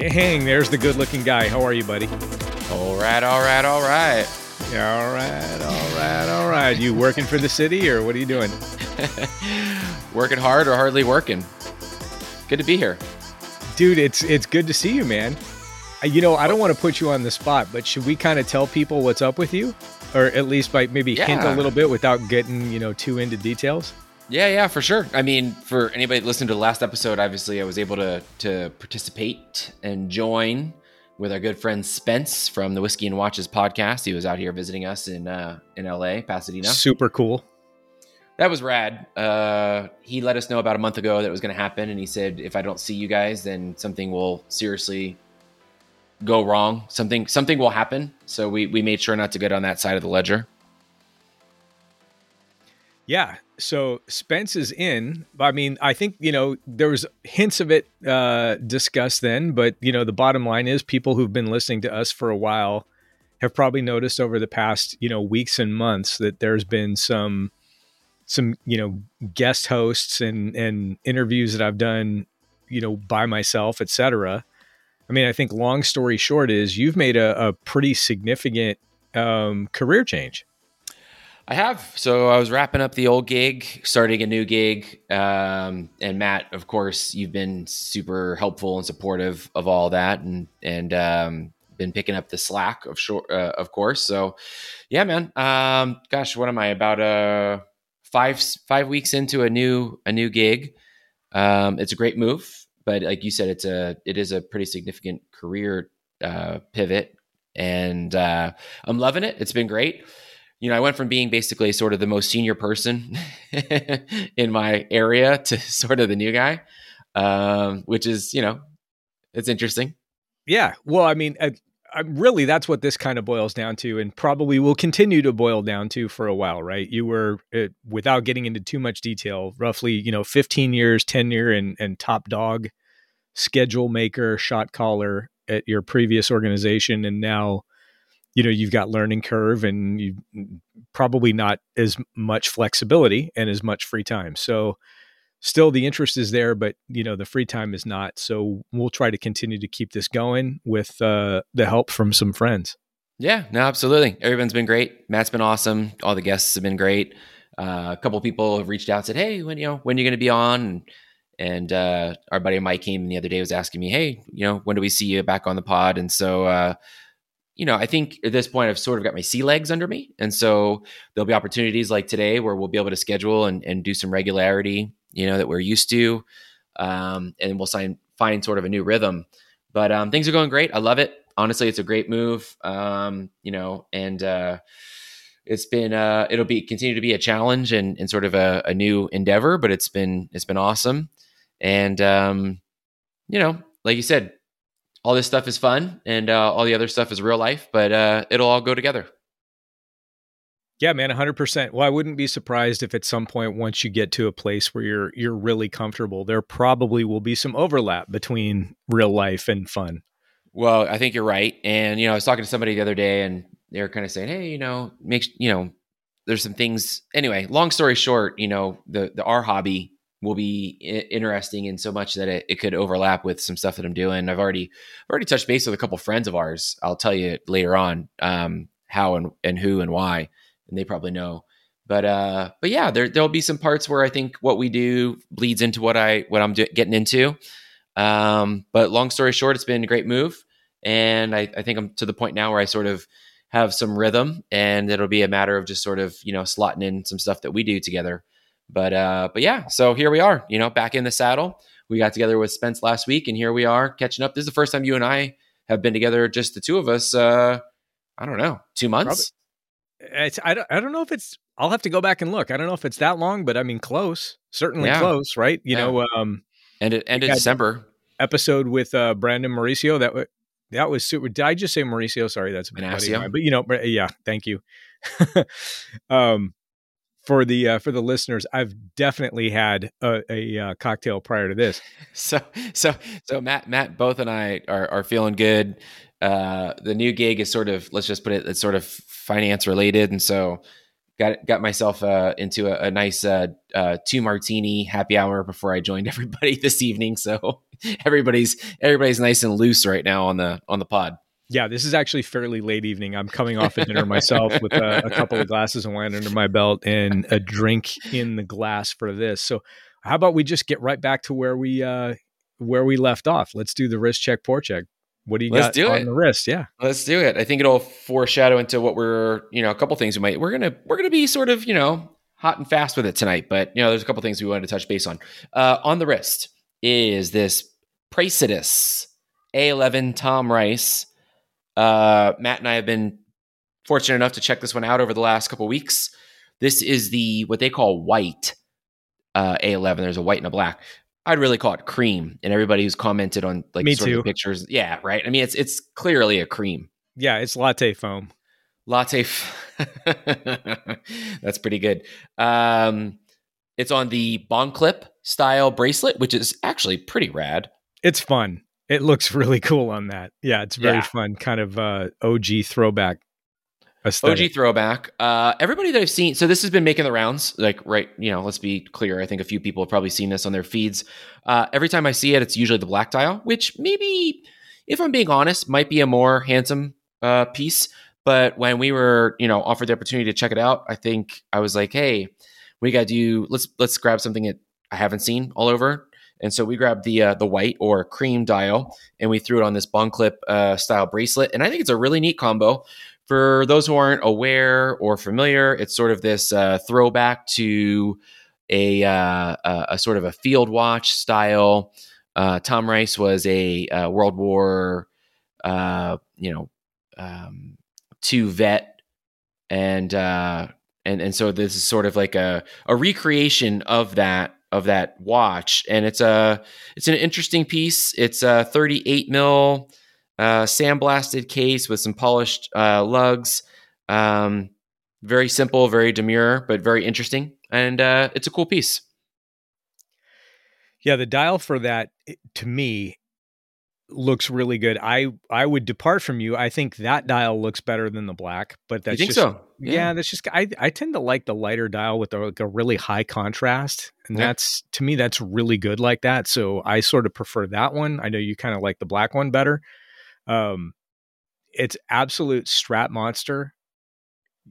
Dang, there's the good looking guy. How are you, buddy? All right, all right, all right. Yeah, all right, all right, all right. You working for the city or what are you doing? working hard or hardly working. Good to be here. Dude, it's it's good to see you, man. Uh, you know, I don't want to put you on the spot, but should we kind of tell people what's up with you? Or at least by maybe yeah. hint a little bit without getting, you know, too into details? Yeah, yeah, for sure. I mean, for anybody listening to the last episode, obviously I was able to to participate and join with our good friend Spence from the Whiskey and Watches podcast. He was out here visiting us in uh, in LA, Pasadena. Super cool. That was rad. Uh, he let us know about a month ago that it was going to happen, and he said if I don't see you guys, then something will seriously go wrong. Something something will happen. So we we made sure not to get on that side of the ledger. Yeah. So Spence is in. I mean, I think, you know, there was hints of it uh, discussed then, but, you know, the bottom line is people who've been listening to us for a while have probably noticed over the past, you know, weeks and months that there's been some some, you know, guest hosts and and interviews that I've done, you know, by myself, etc. I mean, I think long story short is you've made a, a pretty significant um, career change. I have. So I was wrapping up the old gig, starting a new gig. Um, and Matt, of course, you've been super helpful and supportive of all that, and and um, been picking up the slack of short, uh, of course. So, yeah, man. Um, gosh, what am I about? Uh, five five weeks into a new a new gig. Um, it's a great move, but like you said, it's a it is a pretty significant career uh, pivot, and uh, I'm loving it. It's been great you know, I went from being basically sort of the most senior person in my area to sort of the new guy, um, which is, you know, it's interesting. Yeah. Well, I mean, uh, really, that's what this kind of boils down to, and probably will continue to boil down to for a while, right? You were, uh, without getting into too much detail, roughly, you know, 15 years tenure and, and top dog, schedule maker, shot caller at your previous organization, and now you know you've got learning curve and you probably not as much flexibility and as much free time. So still the interest is there but you know the free time is not. So we'll try to continue to keep this going with uh, the help from some friends. Yeah no absolutely. Everyone's been great. Matt's been awesome. All the guests have been great. Uh, a couple people have reached out said hey when you know when you're you going to be on? And, and uh, our buddy mike came the other day was asking me hey you know when do we see you back on the pod? And so uh, you know, I think at this point I've sort of got my sea legs under me. And so there'll be opportunities like today where we'll be able to schedule and, and do some regularity, you know, that we're used to. Um, and we'll sign, find sort of a new rhythm. But um, things are going great. I love it. Honestly, it's a great move. Um, you know, and uh, it's been uh, it'll be continue to be a challenge and, and sort of a, a new endeavor, but it's been it's been awesome. And um, you know, like you said, all this stuff is fun and uh, all the other stuff is real life, but uh, it'll all go together. Yeah, man, 100%. Well, I wouldn't be surprised if at some point once you get to a place where you're you're really comfortable, there probably will be some overlap between real life and fun. Well, I think you're right. And you know, I was talking to somebody the other day and they were kind of saying, "Hey, you know, make you know, there's some things anyway, long story short, you know, the the our hobby will be interesting in so much that it, it could overlap with some stuff that I'm doing. I've already I've already touched base with a couple friends of ours. I'll tell you later on um, how and, and who and why, and they probably know. But uh, but yeah, there there'll be some parts where I think what we do bleeds into what I what I'm do- getting into. Um, but long story short, it's been a great move, and I, I think I'm to the point now where I sort of have some rhythm, and it'll be a matter of just sort of you know slotting in some stuff that we do together but uh, but yeah, so here we are, you know, back in the saddle. we got together with Spence last week, and here we are catching up. This is the first time you and I have been together, just the two of us. Uh, I don't know, two months. Probably. It's I don't I don't know if it's. I'll have to go back and look. I don't know if it's that long, but I mean, close. Certainly Yeah. close, right? You Yeah. know, um, And it ended December. episode with uh, Brandon Mauricio. That wa that was super. Did I just say Mauricio? Sorry, that's Manassio. But you know, yeah, thank you. um, for the uh, for the listeners, I've definitely had a, a uh, cocktail prior to this. So so so Matt Matt both and I are are feeling good. Uh, the new gig is sort of let's just put it it's sort of finance related, and so got got myself uh, into a, a nice uh, uh, two martini happy hour before I joined everybody this evening. So everybody's everybody's nice and loose right now on the on the pod. Yeah, this is actually fairly late evening. I'm coming off a dinner myself with uh, a couple of glasses of wine under my belt and a drink in the glass for this. So, how about we just get right back to where we uh, where we left off? Let's do the wrist check, pour check. What do you Let's got do on it. the wrist? Yeah. Let's do it. I think it'll foreshadow into what we're, you know, a couple things we might. We're gonna we're gonna be sort of, you know, hot and fast with it tonight. But you know, there's a couple things we wanted to touch base on. Uh, on the wrist is this Praesidus A11 Tom Rice. Uh, Matt and I have been fortunate enough to check this one out over the last couple weeks. This is the what they call white uh, A11. There's a white and a black. I'd really call it cream. And everybody who's commented on like Me sort of too. the pictures, yeah, right. I mean, it's it's clearly a cream Yeah, it's latte foam. latte. F- That's pretty good. Um, it's on the Bond Clip style bracelet, which is actually pretty rad. It's fun. It looks really cool on that. Yeah, it's very Yeah. fun. Kind of uh, OG throwback aesthetic. OG throwback. Uh, everybody that I've seen, so this has been making the rounds. Like, right, you know, let's be clear. I think a few people have probably seen this on their feeds. Uh, every time I see it, it's usually the black dial, which maybe, if I'm being honest, might be a more handsome uh, piece. But when we were, you know, offered the opportunity to check it out, I think I was like, hey, we got to do. Let's let's grab something that I haven't seen all over. And so we grabbed the uh, the white or cream dial, and we threw it on this bond clip uh, style bracelet. And I think it's a really neat combo for those who aren't aware or familiar, it's sort of this uh, throwback to a, uh, a sort of a field watch style. Uh, Tom Rice was a uh, World War, you know, um, two vet, and and and so this is sort of like a a recreation of that of that watch, and it's a it's an interesting piece. It's a 38 mil uh, sandblasted case with some polished uh, lugs. Um, very simple, very demure, but very interesting, and uh, it's a cool piece. Yeah, the dial for that to me looks really good. I I would depart from you. I think that dial looks better than the black, but that's just so? yeah. that's just I I tend to like the lighter dial with a, like a really high contrast, and Yeah. that's to me that's really good like that. So I sort of prefer that one. I know you kind of like the black one better. Um, it's absolute strap monster.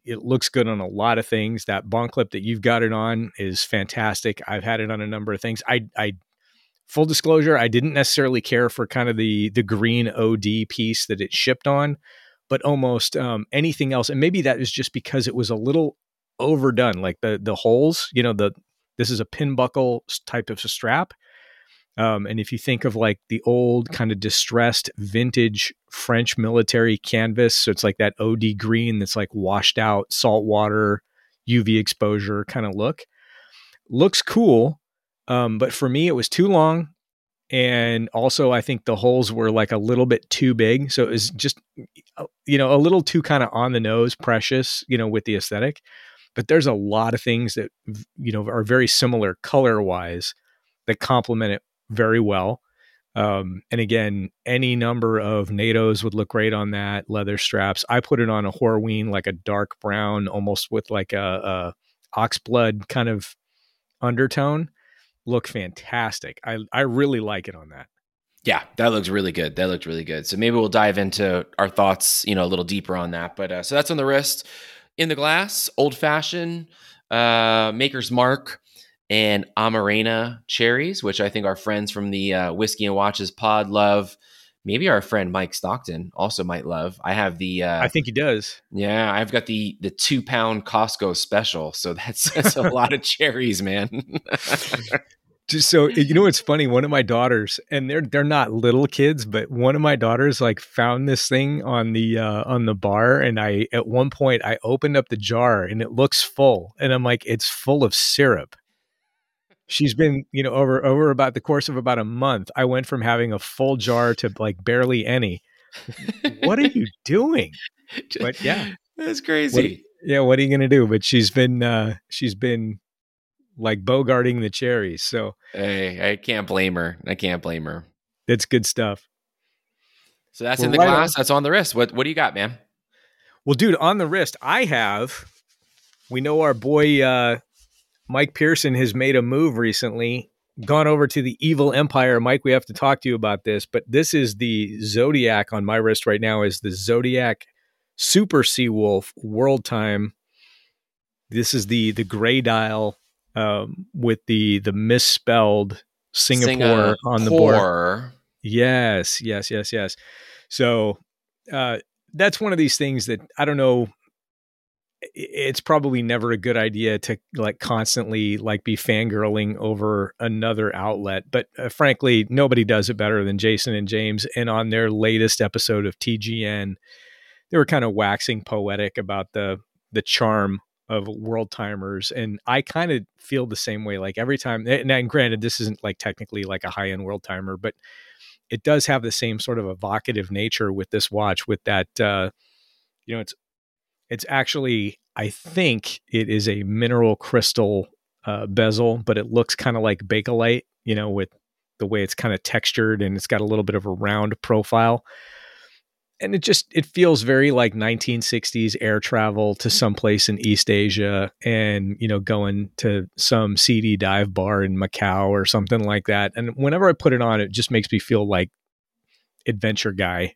It looks good on a lot of things. That bond clip that you've got it on is fantastic. I've had it on a number of things. I I full disclosure, I didn't necessarily care for kind of the the green OD piece that it shipped on, but almost um, anything else. And maybe that is just because it was a little overdone, like the the holes. You know, the this is a pin buckle type of strap. Um, and if you think of like the old kind of distressed vintage French military canvas, so it's like that OD green that's like washed out saltwater, UV exposure kind of look. Looks cool, um, but for me, it was too long. And also, I think the holes were like a little bit too big. So it was just, uh, you know, a little too kind of on the nose, precious, you know, with the aesthetic. But there's a lot of things that, you know, are very similar color wise that complement it very well. Um, and again, any number of NATOs would look great on that leather straps. I put it on a Horween, like a dark brown, almost with like a, a oxblood kind of undertone. Look fantastic. I I really like it on that. Yeah, that looks really good. That looked really good. So maybe we'll dive into our thoughts, you know, a little deeper on that. But uh, so that's on the wrist. In the glass, old fashioned, uh, Maker's Mark, and Amarena cherries, which I think our friends from the uh, Whiskey and Watches pod love. Maybe our friend Mike Stockton also might love. I have the uh, I think he does. yeah, I've got the the two pound Costco special, so that's that's a lot of cherries, man. Just so you know, it's funny. One of my daughters, and they're they're not little kids, but one of my daughters like found this thing on the uh, on the bar, and I at one point I opened up the jar and it looks full, and I'm like, it's full of syrup. She's been, you know, over over about the course of about a month. I went from having a full jar to like barely any. what are you doing? But yeah, that's crazy. What, yeah, what are you gonna do? But she's been uh she's been like bogarting the cherries. So hey, I can't blame her. I can't blame her. That's good stuff. So that's in the right glass. On. That's on the wrist. What what do you got, man? Well, dude, on the wrist, I have. We know our boy uh, Mike Pearson has made a move recently, gone over to the Evil Empire. Mike, we have to talk to you about this, but this is the Zodiac on my wrist right now. Is the Zodiac Super Seawolf World Time? This is the the gray dial um, with the the misspelled Singapore, Singapore on the board. Yes, yes, yes, yes. So uh, that's one of these things that I don't know. It's probably never a good idea to like constantly like be fangirling over another outlet, but uh, frankly, nobody does it better than Jason and James. And on their latest episode of TGN, they were kind of waxing poetic about the the charm of world timers and i kind of feel the same way like every time and, and granted this isn't like technically like a high end world timer but it does have the same sort of evocative nature with this watch with that uh you know it's it's actually i think it is a mineral crystal uh, bezel but it looks kind of like bakelite you know with the way it's kind of textured and it's got a little bit of a round profile and it just it feels very like 1960s air travel to some place in East Asia and you know going to some seedy dive bar in Macau or something like that. And whenever I put it on it just makes me feel like adventure guy.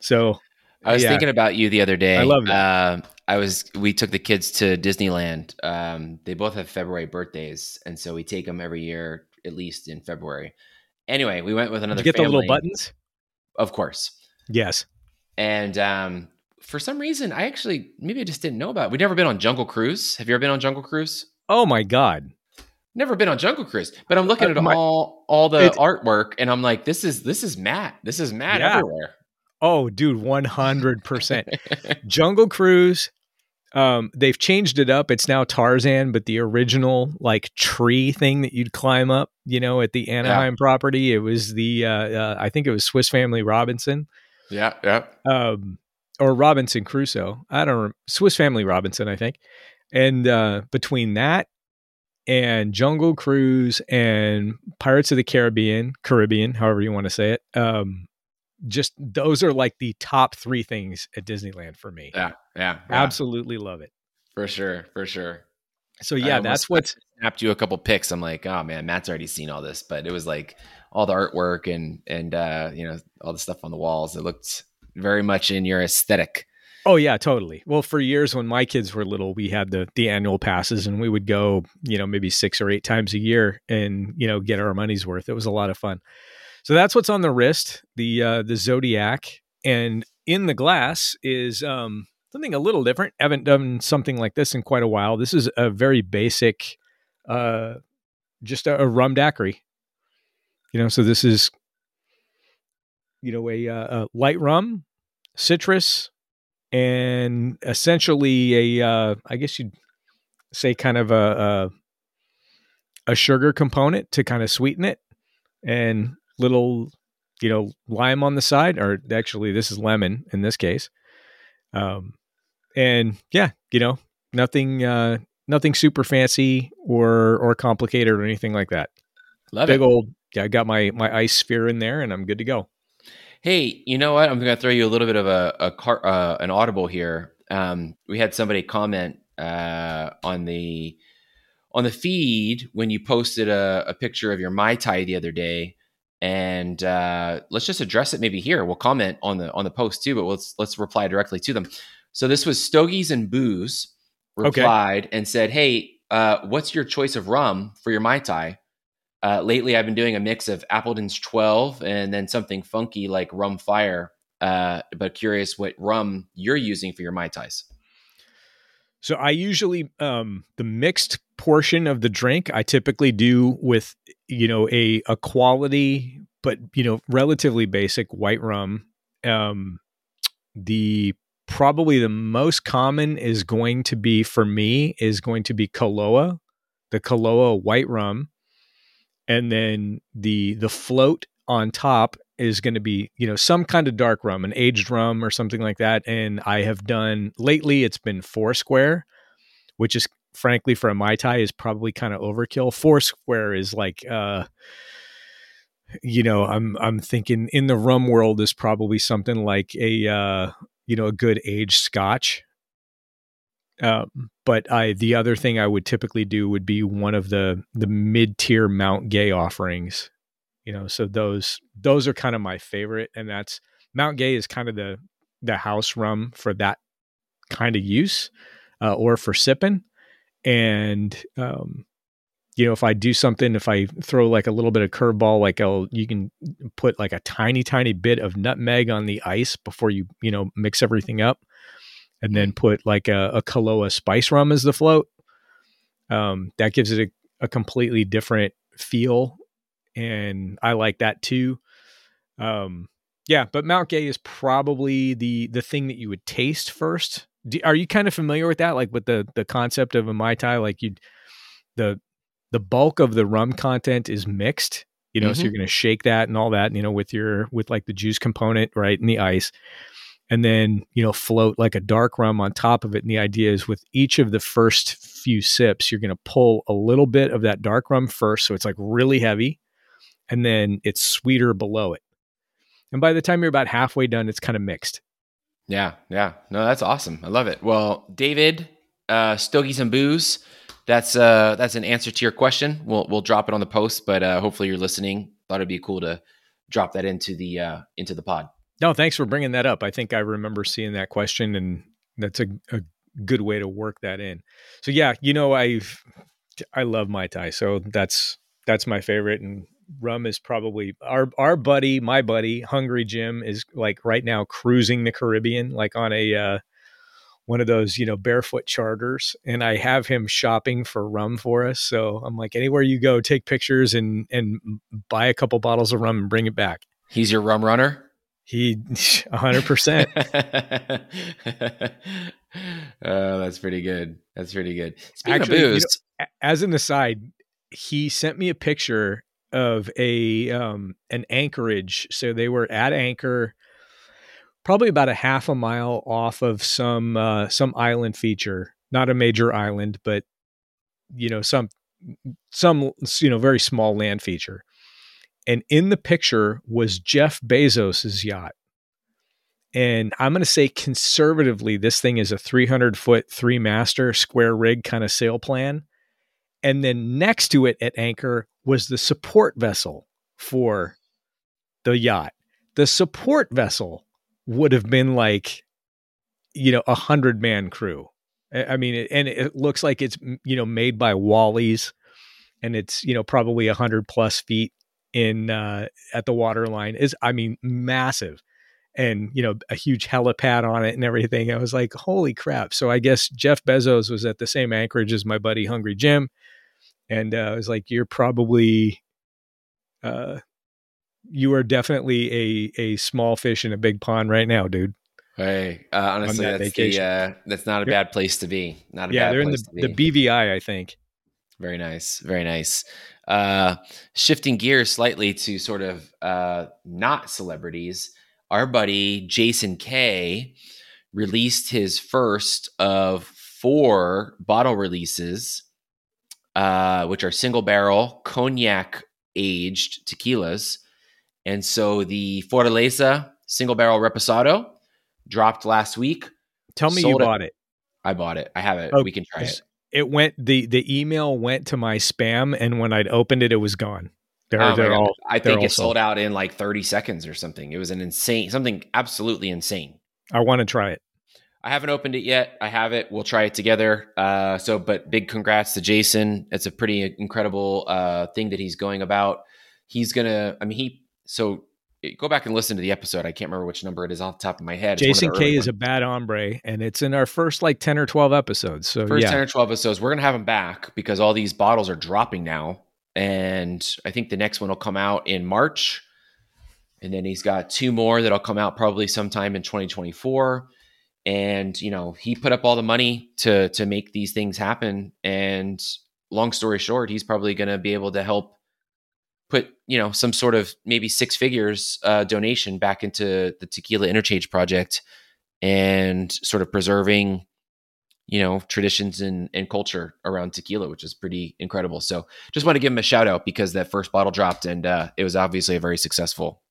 So I was yeah. thinking about you the other day I love that. Uh, I was we took the kids to Disneyland um, they both have February birthdays and so we take them every year at least in February. Anyway we went with another Did you get family. the little buttons? Of course. Yes and um, for some reason, I actually maybe I just didn't know about. It. We've never been on Jungle Cruise. Have you ever been on Jungle Cruise? Oh my god, never been on Jungle Cruise. But I'm looking uh, at my, all all the artwork, and I'm like, this is this is Matt. This is Matt yeah. everywhere. Oh, dude, one hundred percent. Jungle Cruise. Um, they've changed it up. It's now Tarzan, but the original like tree thing that you'd climb up, you know, at the Anaheim yeah. property, it was the uh, uh, I think it was Swiss Family Robinson. Yeah, yeah. Um, or Robinson Crusoe. I don't know. Swiss Family Robinson, I think. And uh, between that and Jungle Cruise and Pirates of the Caribbean, Caribbean, however you want to say it, um, just those are like the top three things at Disneyland for me. Yeah, yeah, yeah. absolutely love it for sure, for sure. So yeah, that's what snapped you a couple pics. I'm like, oh man, Matt's already seen all this, but it was like all the artwork and and uh, you know all the stuff on the walls. It looked very much in your aesthetic. Oh yeah, totally. Well, for years when my kids were little, we had the the annual passes, and we would go, you know, maybe six or eight times a year, and you know, get our money's worth. It was a lot of fun. So that's what's on the wrist, the uh, the zodiac, and in the glass is um, something a little different. I haven't done something like this in quite a while. This is a very basic, uh, just a, a rum daiquiri. You know, so this is, you know, a, uh, a light rum, citrus, and essentially a, uh, I guess you'd say kind of a, a, a sugar component to kind of sweeten it, and little, you know, lime on the side, or actually this is lemon in this case. Um, and yeah, you know, nothing, uh, nothing super fancy or or complicated or anything like that. Love Big it. old I got my my ice sphere in there, and I'm good to go. Hey, you know what? I'm going to throw you a little bit of a, a car, uh, an audible here. Um, we had somebody comment uh, on the on the feed when you posted a, a, picture of your mai tai the other day, and uh, let's just address it maybe here. We'll comment on the on the post too, but let's let's reply directly to them. So this was Stogies and Booze replied okay. and said, "Hey, uh, what's your choice of rum for your mai tai?" Uh, lately, I've been doing a mix of Appleton's 12 and then something funky like Rum Fire. Uh, but curious what rum you're using for your Mai Tais. So I usually, um, the mixed portion of the drink, I typically do with you know a a quality but you know relatively basic white rum. Um, the probably the most common is going to be for me is going to be Koloa, the Koloa white rum, and then the the float on top is going to be you know some kind of dark rum, an aged rum or something like that. And I have done lately. It's been Foursquare, which is frankly for a mai tai is probably kind of overkill. Foursquare is like. uh you know, I'm I'm thinking in the rum world is probably something like a uh, you know a good aged Scotch. Um, but I the other thing I would typically do would be one of the the mid tier Mount Gay offerings. You know, so those those are kind of my favorite, and that's Mount Gay is kind of the the house rum for that kind of use, uh, or for sipping, and um, you know, if I do something, if I throw like a little bit of curveball, like I'll, you can put like a tiny, tiny bit of nutmeg on the ice before you, you know, mix everything up and then put like a, a Koloa spice rum as the float. Um, that gives it a, a completely different feel. And I like that too. Um, yeah, but Mount Gay is probably the, the thing that you would taste first. Do, are you kind of familiar with that? Like with the, the concept of a Mai Tai, like you, the the bulk of the rum content is mixed you know mm-hmm. so you're going to shake that and all that you know with your with like the juice component right and the ice and then you know float like a dark rum on top of it and the idea is with each of the first few sips you're going to pull a little bit of that dark rum first so it's like really heavy and then it's sweeter below it and by the time you're about halfway done it's kind of mixed yeah yeah no that's awesome i love it well david uh stogies and booze that's uh that's an answer to your question. We'll we'll drop it on the post, but uh, hopefully you're listening. Thought it'd be cool to drop that into the uh, into the pod. No, thanks for bringing that up. I think I remember seeing that question, and that's a, a good way to work that in. So yeah, you know, I I love mai tai, so that's that's my favorite, and rum is probably our our buddy, my buddy, Hungry Jim is like right now cruising the Caribbean, like on a uh, one of those, you know, barefoot charters and I have him shopping for rum for us. So I'm like, anywhere you go, take pictures and and buy a couple bottles of rum and bring it back. He's your rum runner? He 100%. oh, that's pretty good. That's pretty good. Speaking Actually, of booze, you know, as an aside, he sent me a picture of a um an anchorage. So they were at anchor probably about a half a mile off of some uh, some island feature, not a major island, but you know some some you know very small land feature. And in the picture was Jeff Bezos's yacht. And I'm going to say conservatively, this thing is a 300 foot, three master square rig kind of sail plan. And then next to it at anchor was the support vessel for the yacht. The support vessel would have been like, you know, a hundred man crew. I mean, and it looks like it's you know made by Wally's, and it's you know probably a hundred plus feet in uh, at the waterline. Is I mean massive, and you know a huge helipad on it and everything. I was like, holy crap! So I guess Jeff Bezos was at the same anchorage as my buddy Hungry Jim, and uh, I was like, you're probably uh, you are definitely a a small fish in a big pond right now, dude. Hey, uh, honestly, that that's the, uh, that's not a bad place to be. Not a yeah, bad they're in the, the BVI, I think. Very nice, very nice. Uh, shifting gears slightly to sort of uh, not celebrities, our buddy Jason K released his first of four bottle releases, uh, which are single barrel cognac aged tequilas and so the Fortaleza single barrel reposado dropped last week. Tell me you bought it. it. I bought it. I have it. Oh, we can try it. It went the the email went to my spam, and when I'd opened it, it was gone. They're, oh they're all. I think it sold. sold out in like 30 seconds or something. It was an insane, something absolutely insane. I want to try it. I haven't opened it yet. I have it. We'll try it together. Uh, so, but big congrats to Jason. It's a pretty incredible uh, thing that he's going about. He's gonna. I mean, he so go back and listen to the episode. I can't remember which number it is off the top of my head. Jason K is ones. a bad hombre, and it's in our first like ten or twelve episodes. So first yeah. ten or twelve episodes, we're gonna have him back because all these bottles are dropping now. and I think the next one will come out in March. And then he's got two more that'll come out probably sometime in 2024. And you know, he put up all the money to to make these things happen. And long story short, he's probably going to be able to help put you know some sort of maybe six figures uh, donation back into the tequila interchange project and sort of preserving you know traditions and, and culture around tequila which is pretty incredible. So just want to give him a shout out because that first bottle dropped and uh, it was obviously a very successful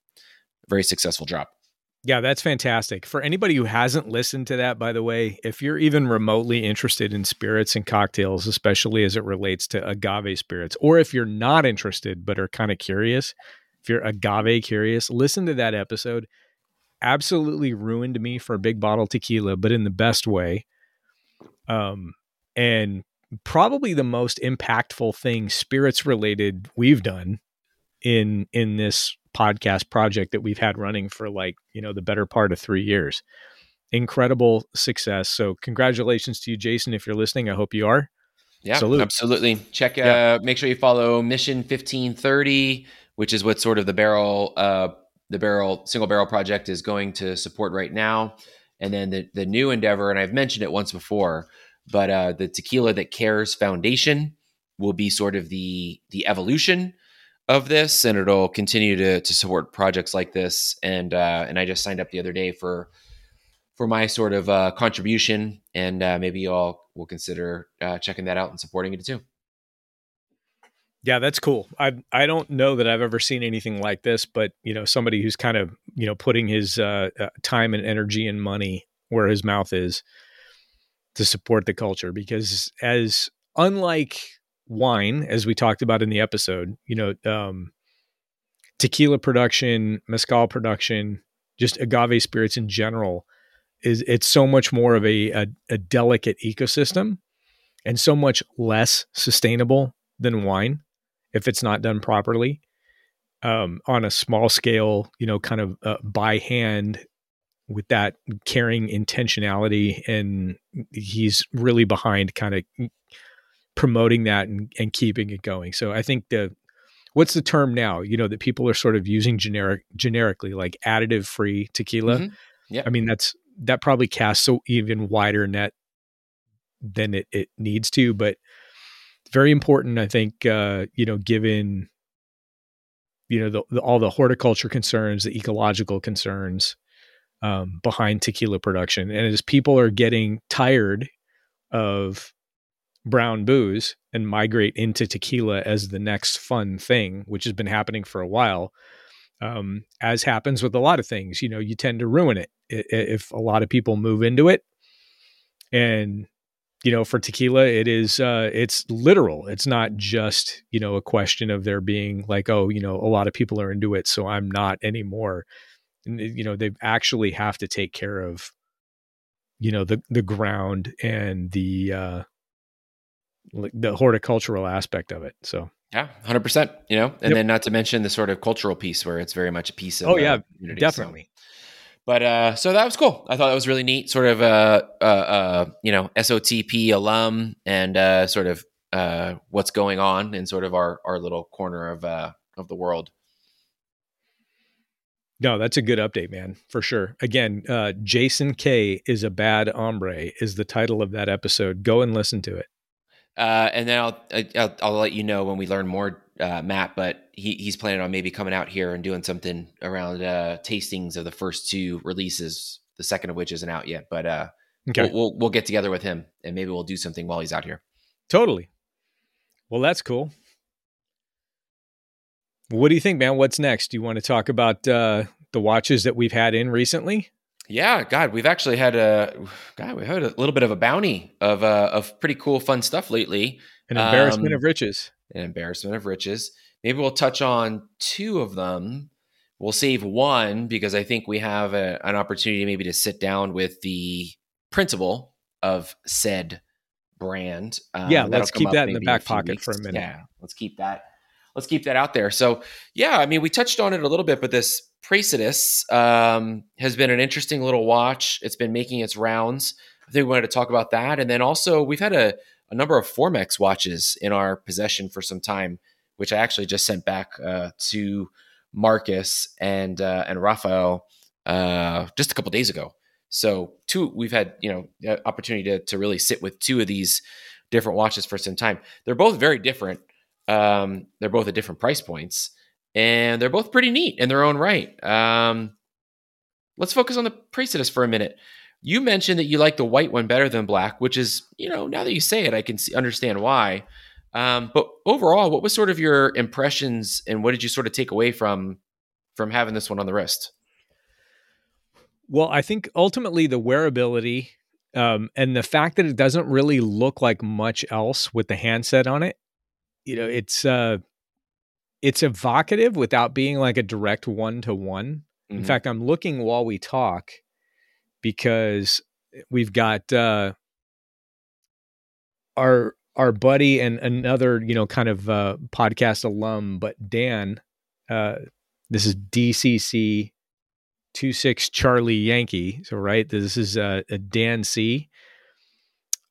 very successful drop yeah, that's fantastic. For anybody who hasn't listened to that, by the way, if you're even remotely interested in spirits and cocktails, especially as it relates to agave spirits, or if you're not interested but are kind of curious, if you're agave curious, listen to that episode. Absolutely ruined me for a big bottle tequila, but in the best way. Um, and probably the most impactful thing spirits related we've done in in this podcast project that we've had running for like, you know, the better part of three years. Incredible success. So, congratulations to you, Jason. If you're listening, I hope you are. Yeah, Salute. absolutely. Check, uh, yeah. make sure you follow Mission 1530, which is what sort of the barrel, uh, the barrel, single barrel project is going to support right now. And then the, the new endeavor, and I've mentioned it once before, but uh, the Tequila That Cares Foundation will be sort of the the evolution of this, and it'll continue to to support projects like this. And uh, and I just signed up the other day for for my sort of uh, contribution, and uh, maybe y'all will consider uh, checking that out and supporting it too. Yeah, that's cool. I I don't know that I've ever seen anything like this, but you know, somebody who's kind of you know putting his uh, uh, time and energy and money where his mouth is to support the culture, because as unlike wine, as we talked about in the episode, you know, um, tequila production, mezcal production, just agave spirits in general is it's so much more of a, a, a delicate ecosystem and so much less sustainable than wine if it's not done properly um, on a small scale, you know, kind of uh, by hand with that caring intentionality. And he's really behind kind of promoting that and, and keeping it going. So I think the what's the term now? You know that people are sort of using generic generically like additive free tequila. Mm-hmm. Yeah, I mean that's that probably casts so even wider net than it, it needs to, but very important. I think uh, you know given you know the, the, all the horticulture concerns, the ecological concerns um, behind tequila production, and as people are getting tired of brown booze and migrate into tequila as the next fun thing, which has been happening for a while. Um, as happens with a lot of things, you know, you tend to ruin it if a lot of people move into it. And you know, for tequila, it is uh, it's literal. It's not just you know a question of there being like, oh, you know, a lot of people are into it, so I'm not anymore. And, you know, they actually have to take care of you know the the ground and the uh, the horticultural aspect of it. So yeah, hundred percent. You know, and yep. then not to mention the sort of cultural piece where it's very much a piece of. Oh yeah, definitely. So. But uh, so that was cool. I thought that was really neat. Sort of uh, uh, uh you know, SOTP alum and uh, sort of uh, what's going on in sort of our our little corner of uh of the world. No, that's a good update, man, for sure. Again, uh, Jason K is a bad hombre is the title of that episode. Go and listen to it. Uh, and then I'll, I'll, I'll let you know when we learn more, uh, Matt. But he he's planning on maybe coming out here and doing something around uh, tastings of the first two releases. The second of which isn't out yet, but uh, okay. we'll, we'll we'll get together with him and maybe we'll do something while he's out here. Totally. Well, that's cool. What do you think, man? What's next? Do you want to talk about uh, the watches that we've had in recently? Yeah, God, we've actually had a God, we had a little bit of a bounty of uh, of pretty cool, fun stuff lately. An embarrassment um, of riches. An embarrassment of riches. Maybe we'll touch on two of them. We'll save one because I think we have a, an opportunity maybe to sit down with the principal of said brand. Um, yeah, let's keep that in the back pocket weeks. for a minute. Yeah, let's keep that. Let's keep that out there. So, yeah, I mean, we touched on it a little bit, but this Praesidus um, has been an interesting little watch. It's been making its rounds. I think we wanted to talk about that. And then also, we've had a, a number of Formex watches in our possession for some time, which I actually just sent back uh, to Marcus and uh, and Raphael uh, just a couple days ago. So two, we've had you know opportunity to to really sit with two of these different watches for some time. They're both very different. Um, they're both at different price points, and they're both pretty neat in their own right. Um, let's focus on the Praesidus for a minute. You mentioned that you like the white one better than black, which is, you know, now that you say it, I can see, understand why. Um, but overall, what was sort of your impressions, and what did you sort of take away from from having this one on the wrist? Well, I think ultimately the wearability um, and the fact that it doesn't really look like much else with the handset on it, you know, it's uh, it's evocative without being like a direct one to one. In mm-hmm. fact, I'm looking while we talk because we've got uh, our our buddy and another you know kind of uh, podcast alum, but Dan. Uh, this is DCC two six Charlie Yankee. So right, this is uh, a Dan C.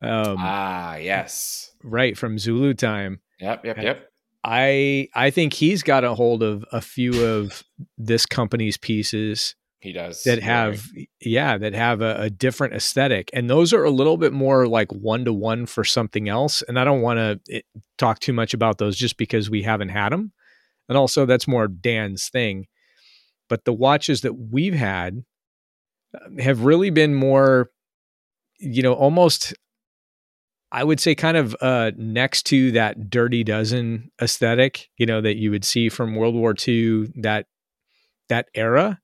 Um, ah, yes, right from Zulu time. Yep, yep, yep. I I think he's got a hold of a few of this company's pieces he does that have right. yeah that have a, a, different aesthetic, and those are a little bit more like one to one for something else. And I don't want to eh, talk too much about those just because we haven't had them, and also that's more Dan's thing. But the watches that we've had um, have really been more, you know, almost I would say kind of uh, next to that Dirty Dozen aesthetic, you know, that you would see from World War II, that that era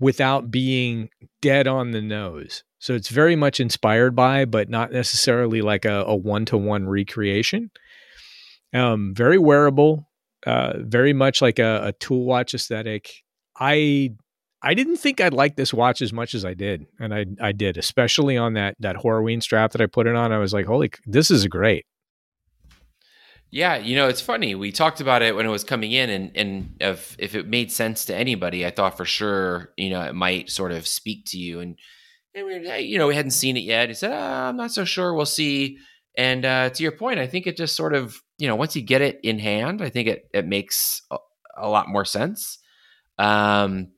without being dead on the nose. So it's very much inspired by, but not necessarily like a one to one recreation. Um, very wearable, uh, very much like a, a tool watch aesthetic. I I didn't think I'd like this watch as much as I did, and I I did, especially on that that Horween strap that I put it on. I was like, holy, this is great. Yeah, you know, it's funny. We talked about it when it was coming in, and and if if it made sense to anybody, I thought for sure, you know, it might sort of speak to you. And, and we, you know, we hadn't seen it yet. He said, oh, "I'm not so sure. We'll see." And uh, to your point, I think it just sort of, you know, once you get it in hand, I think it it makes a, a lot more sense. Um,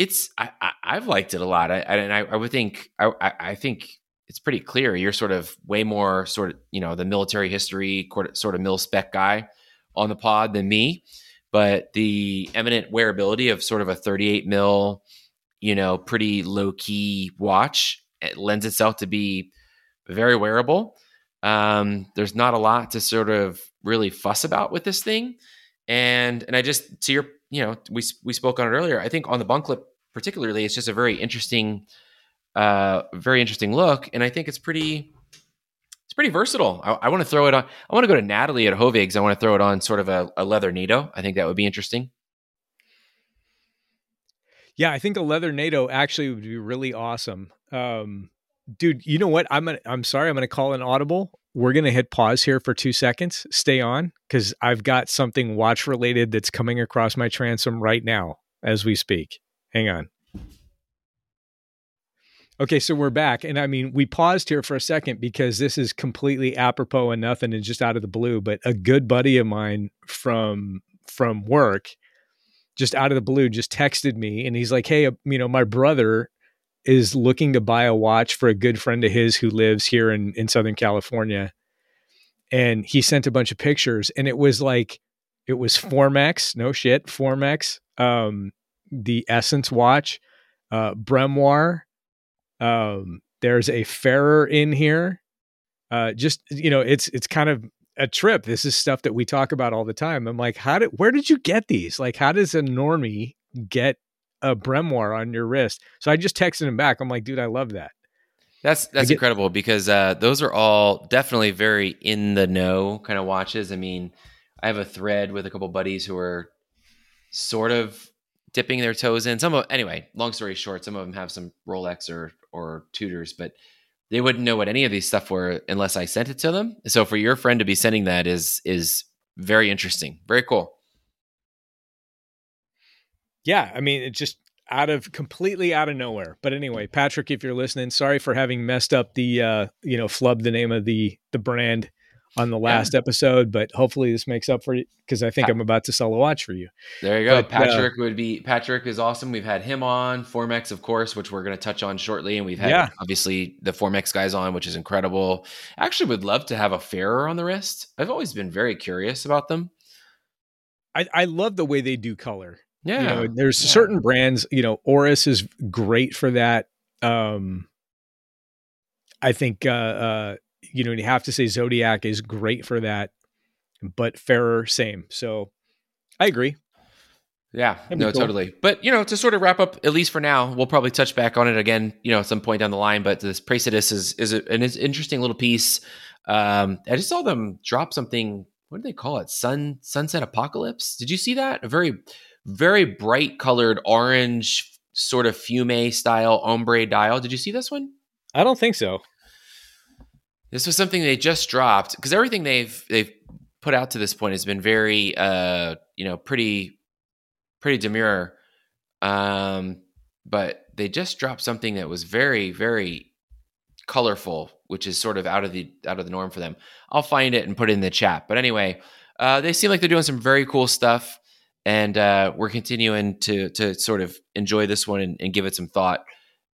it's I, I have liked it a lot. I, and I, I would think I I think it's pretty clear you're sort of way more sort of you know the military history sort of mil spec guy on the pod than me. But the eminent wearability of sort of a 38 mil you know pretty low key watch it lends itself to be very wearable. Um, there's not a lot to sort of really fuss about with this thing. And and i just to your you know we we spoke on it earlier i think on the bond clip particularly it's just a very interesting uh, very interesting look, and I think it's pretty it's pretty versatile. I, I want to throw it on. I want to go to Natalie at Hovigs. I want to throw it on sort of a, a leather NATO. I think that would be interesting. Yeah, I think a leather NATO actually would be really awesome. Um, dude, you know what? I'm gonna, I'm sorry. I'm going to call an audible. We're going to hit pause here for two seconds. Stay on because I've got something watch related that's coming across my transom right now as we speak. Hang on. Okay, so we're back. And I mean, we paused here for a second because this is completely apropos and nothing and just out of the blue. But a good buddy of mine from from work, just out of the blue, just texted me and he's like, Hey, you know, my brother is looking to buy a watch for a good friend of his who lives here in, in Southern California. And he sent a bunch of pictures and it was like it was Formex, no shit, Formex, um, the Essence watch, uh, Bremoire um, there's a Farer in here. Uh, just you know, it's it's kind of a trip. This is stuff that we talk about all the time. I'm like, how did where did you get these? Like, how does a normie get a Bremoire on your wrist? So I just texted him back. I'm like, dude, I love that. That's that's get, incredible because uh, those are all definitely very in the know kind of watches. I mean, I have a thread with a couple buddies who are sort of dipping their toes in. Some of anyway, long story short, some of them have some Rolex or or Tudors, but they wouldn't know what any of these stuff were unless I sent it to them. So for your friend to be sending that is is very interesting. Very cool. Yeah, I mean, it just out of completely out of nowhere. But anyway, Patrick, if you're listening, sorry for having messed up the uh, you know, flubbed the name of the the brand on the last yeah. episode, but hopefully this makes up for it because I think I'm about to sell a watch for you. There you go. But, uh, Patrick uh, would be Patrick is awesome. We've had him on Formex, of course, which we're going to touch on shortly, and we've had yeah. obviously the Formex guys on, which is incredible. Actually, would love to have a Farer on the wrist. I've always been very curious about them. I, I love the way they do color. Yeah, you know, there's yeah. certain brands. You know, Oris is great for that. Um, I think uh, uh, you know you have to say Zodiac is great for that, but Farer same. So I agree. Yeah, no, cool. totally. But you know, to sort of wrap up, at least for now, we'll probably touch back on it again, you know, at some point down the line. But this Praesidus is is an interesting little piece. Um, I just saw them drop something. What do they call it? Sun Sunset Apocalypse. Did you see that? A very very bright colored orange, sort of fume style ombre dial. Did you see this one? I don't think so. This was something they just dropped because everything they've they've put out to this point has been very uh you know pretty pretty demure. Um but they just dropped something that was very very colorful which is sort of out of the out of the norm for them. I'll find it and put it in the chat. But anyway uh they seem like they're doing some very cool stuff and uh we're continuing to to sort of enjoy this one and, and give it some thought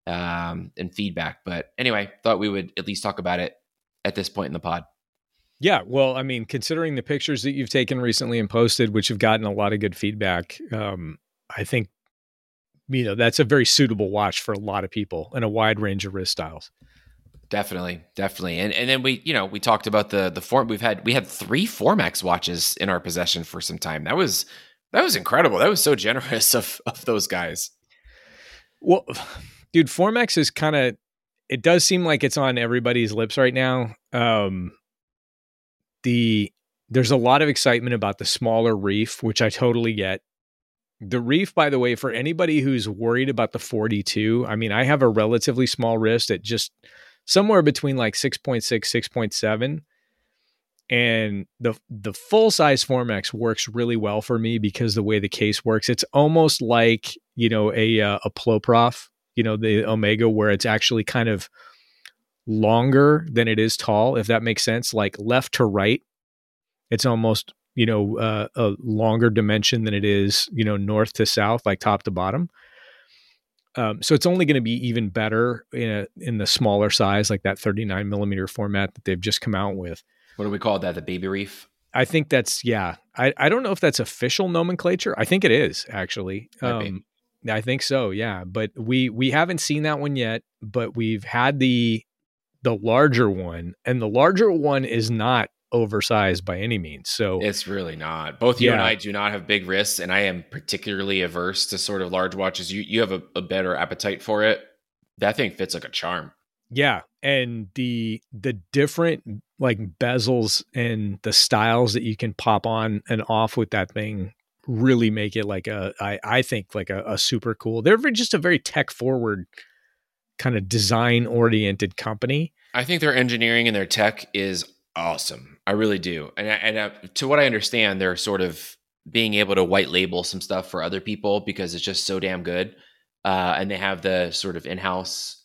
um and feedback. But anyway thought we would at least talk about it at this point in the pod. Yeah, well, I mean, considering the pictures that you've taken recently and posted, which have gotten a lot of good feedback, um, I think you know that's a very suitable watch for a lot of people and a wide range of wrist styles. Definitely, definitely, and and then we you know we talked about the the form we've had we had three Formex watches in our possession for some time. That was that was incredible. That was so generous of of those guys. Well, dude, Formex is kind of it does seem like it's on everybody's lips right now. Um, the there's a lot of excitement about the smaller reef, which I totally get. The reef, by the way, for anybody who's worried about the 42, I mean, I have a relatively small wrist at just somewhere between like 6.6, 6.7. And the the full size Formex works really well for me because the way the case works, it's almost like you know a uh, a Ploprof you know the omega where it's actually kind of longer than it is tall if that makes sense like left to right it's almost you know uh, a longer dimension than it is you know north to south like top to bottom. Um, so it's only going to be even better in a, in the smaller size like that 39 millimeter format that they've just come out with. What do we call that the baby reef? I think that's yeah. I, I don't know if that's official nomenclature. I think it is actually. Um, I think so, yeah. But we we haven't seen that one yet, but we've had the the larger one, and the larger one is not oversized by any means. So it's really not. Both you yeah. and I do not have big wrists, and I am particularly averse to sort of large watches. You you have a, a better appetite for it. That thing fits like a charm. Yeah, and the the different like bezels and the styles that you can pop on and off with that thing really make it like a I, I think like a, a super cool. They're just a very tech forward kind of design oriented company. I think their engineering and their tech is awesome. I really do. And and uh, to what I understand, they're sort of being able to white label some stuff for other people because it's just so damn good. Uh, and they have the sort of in house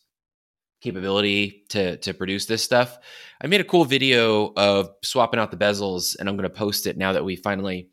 capability to to produce this stuff. I made a cool video of swapping out the bezels, and I'm going to post it now that we finally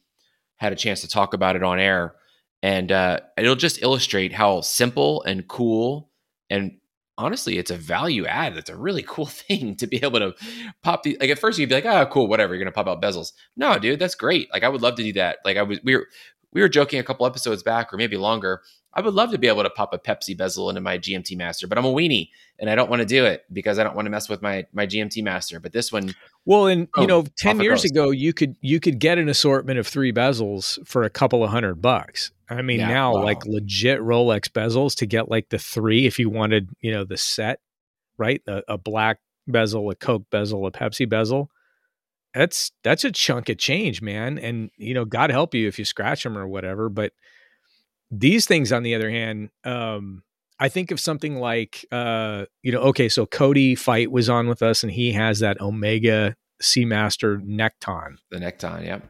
had a chance to talk about it on air. And uh, it'll just illustrate how simple and cool and honestly, it's a value add. It's a really cool thing to be able to pop the like at first you'd be like, oh cool, whatever, you're gonna pop out bezels. No, dude, that's great. Like I would love to do that. Like I was we were we were joking a couple episodes back or maybe longer I would love to be able to pop a Pepsi bezel into my GMT Master, but I'm a weenie and I don't want to do it because I don't want to mess with my my GMT Master. But this one, well, and you oh, know, ten years ago, you could you could get an assortment of three bezels for a couple of hundred bucks. I mean, yeah, now wow. like legit Rolex bezels to get like the three if you wanted, you know, the set, right? A, a black bezel, a Coke bezel, a Pepsi bezel. That's that's a chunk of change, man. And you know, God help you if you scratch them or whatever, but these things, on the other hand, um, I think of something like, uh, you know, okay, so Cody Fight was on with us, and he has that Omega Seamaster Nekton. The Nekton, yeah,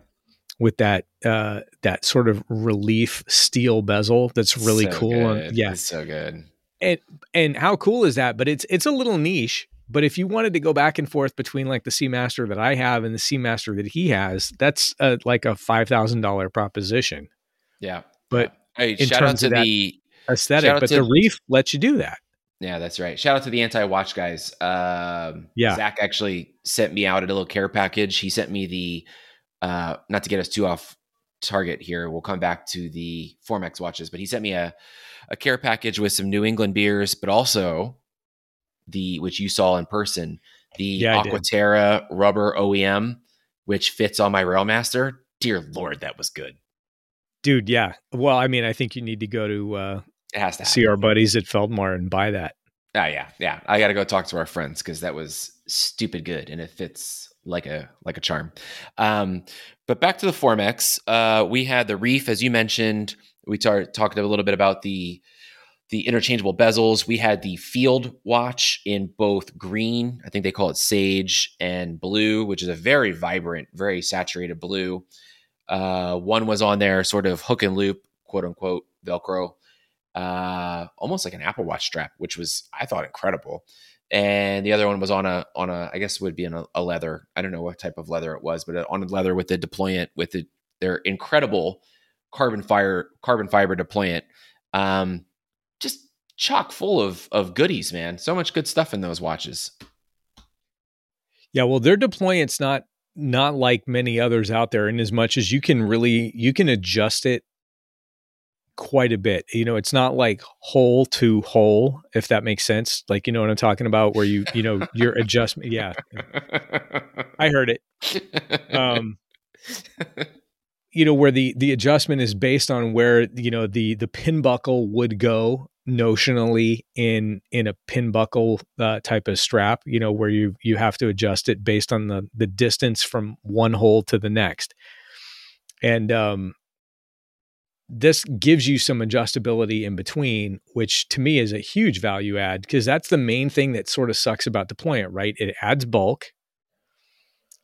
with that uh, that sort of relief steel bezel. That's really so cool. And, yeah, it's so good. And and how cool is that? But it's it's a little niche. But if you wanted to go back and forth between like the Seamaster that I have and the Seamaster that he has, that's a, like a five thousand dollar proposition. Yeah, but yeah. Hey, shout out to the aesthetic, but the Reef lets you do that. Yeah, that's right. Shout out to the anti watch guys. Um, yeah, Zach actually sent me out a little care package. He sent me the uh, not to get us too off target here. We'll come back to the Formex watches, but he sent me a a care package with some New England beers, but also the which you saw in person, the yeah, Aquaterra rubber OEM, which fits on my Railmaster. Dear Lord, that was good, dude. Yeah. Well, I mean, I think you need to go to uh, it has to see our buddies at Feldmar and buy that. Oh yeah, yeah. I got to go talk to our friends because that was stupid good, and it fits like a like a charm. Um, but back to the Formex, uh, we had the Reef, as you mentioned. We tar- talked a little bit about the the interchangeable bezels. We had the Field watch in both green, I think they call it sage, and blue, which is a very vibrant, very saturated blue. Uh, one was on there, sort of hook and loop, quote unquote, Velcro, uh, almost like an Apple Watch strap, which was I thought incredible. And the other one was on a on a I guess would be in a, a leather. I don't know what type of leather it was, but on a leather with the deployant with the, their incredible carbon fire carbon fiber deployant. Um, just chock full of of goodies, man. So much good stuff in those watches. Yeah, well, their deployant's not not like many others out there in as much as you can really you can adjust it quite a bit. You know, it's not like hole to hole, if that makes sense. Like, you know what I'm talking about, where you, you know, your adjustment. Yeah. I heard it. Um, you know, where the, the adjustment is based on where, you know, the, the pin buckle would go notionally in, in a pin buckle uh, type of strap, you know, where you, you have to adjust it based on the, the distance from one hole to the next. And, um, this gives you some adjustability in between, which to me is a huge value add because that's the main thing that sort of sucks about deployant, right? It adds bulk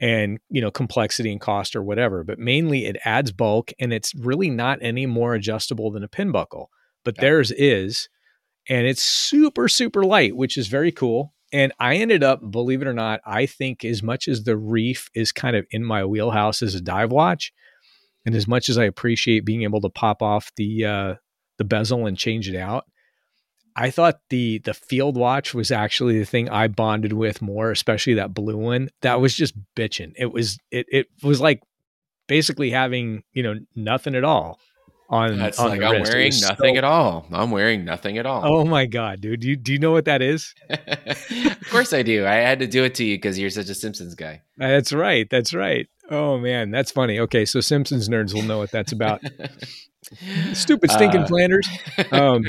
and you know complexity and cost or whatever, but mainly it adds bulk and it's really not any more adjustable than a pin buckle. But yeah. theirs is, and it's super super light, which is very cool. And I ended up, believe it or not, I think as much as the Reef is kind of in my wheelhouse as a dive watch, and as much as I appreciate being able to pop off the uh, the bezel and change it out, I thought the the field watch was actually the thing I bonded with more, especially that blue one. That was just bitching. It was it it was like basically having you know nothing at all on. That's on like I'm wrist. wearing nothing so, at all. I'm wearing nothing at all. Oh my god, dude! Do you do you know what that is? of course I do. I had to do it to you because you're such a Simpsons guy. That's right. That's right. Oh man, that's funny. Okay, so Simpsons nerds will know what that's about. Stupid stinking uh, Flanders. Um,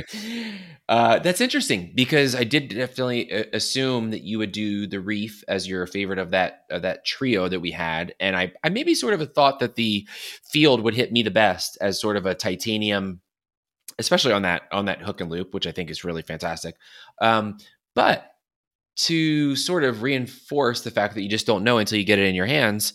uh, that's interesting because I did definitely uh, assume that you would do the Reef as your favorite of that of that trio that we had, and I I maybe sort of thought that the Field would hit me the best as sort of a titanium, especially on that on that hook and loop, which I think is really fantastic. Um, but to sort of reinforce the fact that you just don't know until you get it in your hands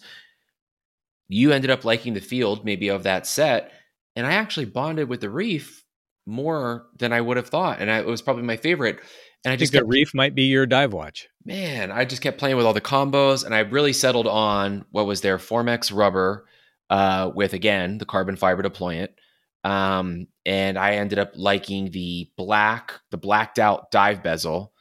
you ended up liking the field maybe of that set and i actually bonded with the reef more than i would have thought and I, it was probably my favorite and i, I just think the reef might be your dive watch man i just kept playing with all the combos and i really settled on what was their formex rubber uh, with again the carbon fiber deployant um, and i ended up liking the black the blacked out dive bezel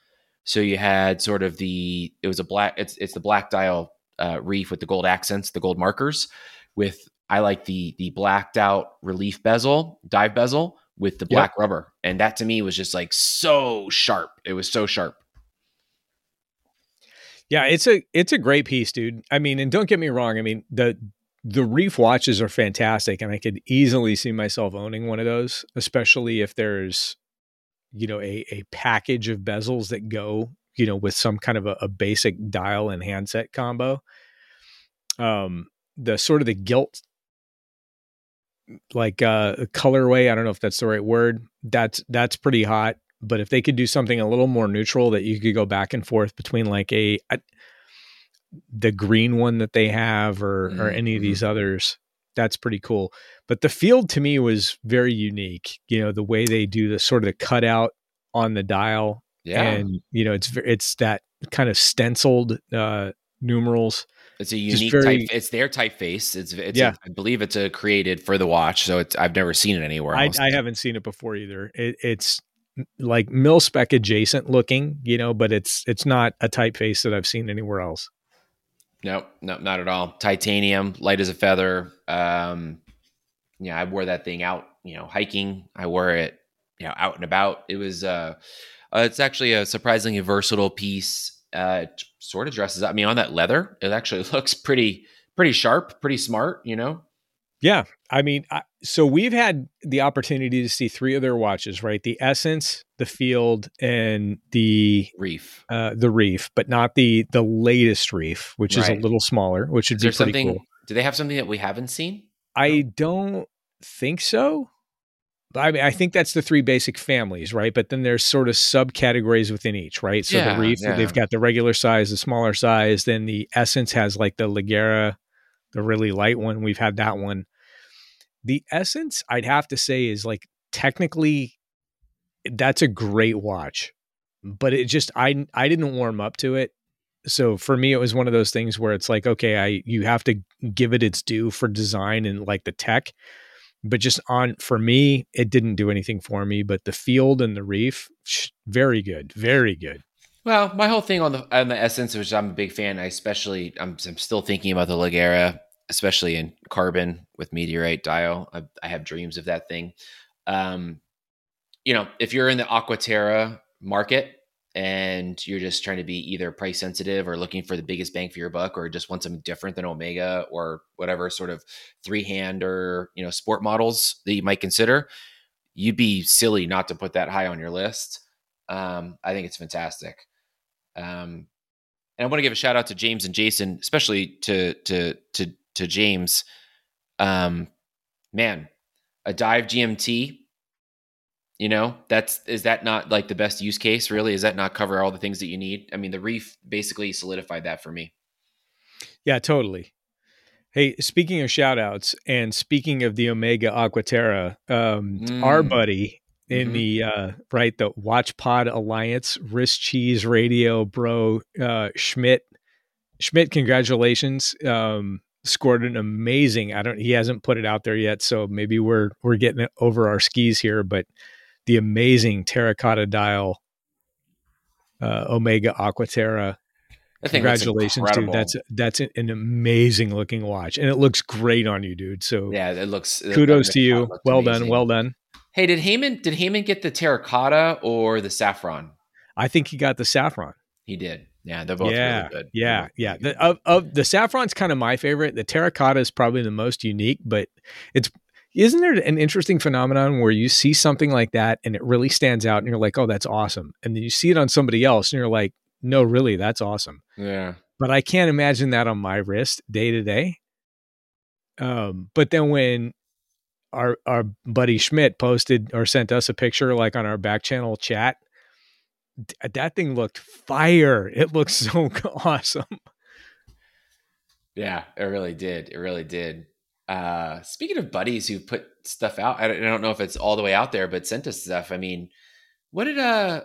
so you had sort of the it was a black it's it's the black dial uh, reef with the gold accents, the gold markers. With I like the the blacked out relief bezel, dive bezel with the black yep. rubber, and that to me was just like so sharp. It was so sharp. Yeah, it's a it's a great piece, dude. I mean, and don't get me wrong. I mean the the reef watches are fantastic, and I could easily see myself owning one of those, especially if there's you know a a package of bezels that go you know, with some kind of a, a basic dial and handset combo. Um, the sort of the gilt like uh colorway, I don't know if that's the right word. That's that's pretty hot. But if they could do something a little more neutral that you could go back and forth between like a, a the green one that they have or mm-hmm. or any of mm-hmm. these others, that's pretty cool. But the field to me was very unique. You know, the way they do the sort of the cutout on the dial yeah. And you know, it's it's that kind of stenciled uh, numerals. It's a unique very, type. It's their typeface. It's, it's yeah. A, I believe it's a created for the watch, so it's I've never seen it anywhere. I, I haven't seen it before either. It, it's like mil spec adjacent looking, you know, but it's it's not a typeface that I've seen anywhere else. No, no, not at all. Titanium, light as a feather. Um, yeah, I wore that thing out, you know, hiking. I wore it, you know, out and about. It was uh, uh it's actually a surprisingly versatile piece uh, sort of dresses. Up. I mean, on that leather, it actually looks pretty pretty sharp, pretty smart. You know. Yeah, I mean, I, so we've had the opportunity to see three of their watches, right? The Essence, the Field, and the Reef. Uh, the Reef, but not the the latest Reef, which right. is a little smaller, which would is be pretty cool. Do they have something that we haven't seen? I don't think so. I mean, I think that's the three basic families, right? But then there's sort of subcategories within each, right? So yeah, the Reef, yeah. they've got the regular size, the smaller size. Then the Essence has like the Ligera, the really light one. We've had that one. The Essence, I'd have to say, is like technically, that's a great watch, but it just I I didn't warm up to it. So for me, it was one of those things where it's like, okay, I you have to give it its due for design and like the tech but just on for me it didn't do anything for me but the field and the reef very good very good. Well my whole thing on the on the essence which i'm a big fan i especially i'm, I'm still thinking about the ligera especially in carbon with meteorite dial. I, I have dreams of that thing. Um you know if you're in the aquaterra market and you're just trying to be either price sensitive or looking for the biggest bang for your buck or just want something different than omega or whatever sort of three hand or you know sport models that you might consider you'd be silly not to put that high on your list. Um, i think it's fantastic. Um, and i want to give a shout out to james and jason especially to to to to james. Um, man a dive gmt you know that's is that not like the best use case really? Is that not cover all the things that you need? I mean the reef basically solidified that for me. Yeah totally. Hey speaking of shout outs and speaking of the omega aquaterra um, mm. our buddy in mm-hmm. the uh, right the watch pod alliance wrist cheese radio bro uh, schmidt schmidt congratulations. Um, scored an amazing i don't he hasn't put it out there yet so maybe we're we're getting over our skis here but the amazing terracotta dial uh, Omega Aquaterra. Congratulations, dude! That's that's an amazing looking watch, and it looks great on you, dude. So yeah, it looks. Kudos to you. Well amazing. done. Well done. Hey, did Heyman did Heyman get the terracotta or the saffron? I think he got the saffron. He did. Yeah, they're both yeah, really good. Yeah, yeah. The, of, of the saffron's kind of my favorite. The terracotta is probably the most unique, but it's isn't there an interesting phenomenon where you see something like that and it really stands out and you're like, oh, that's awesome. And then you see it on somebody else and you're like, no, really, that's awesome. Yeah. But I can't imagine that on my wrist day to day. Um, but then when our our buddy Schmidt posted or sent us a picture like on our back channel chat, that thing looked fire. It looked so awesome. Yeah, it really did. It really did. Uh, speaking of buddies who put stuff out, I don't, I don't, know if it's all the way out there, but sent us stuff. I mean, what did uh,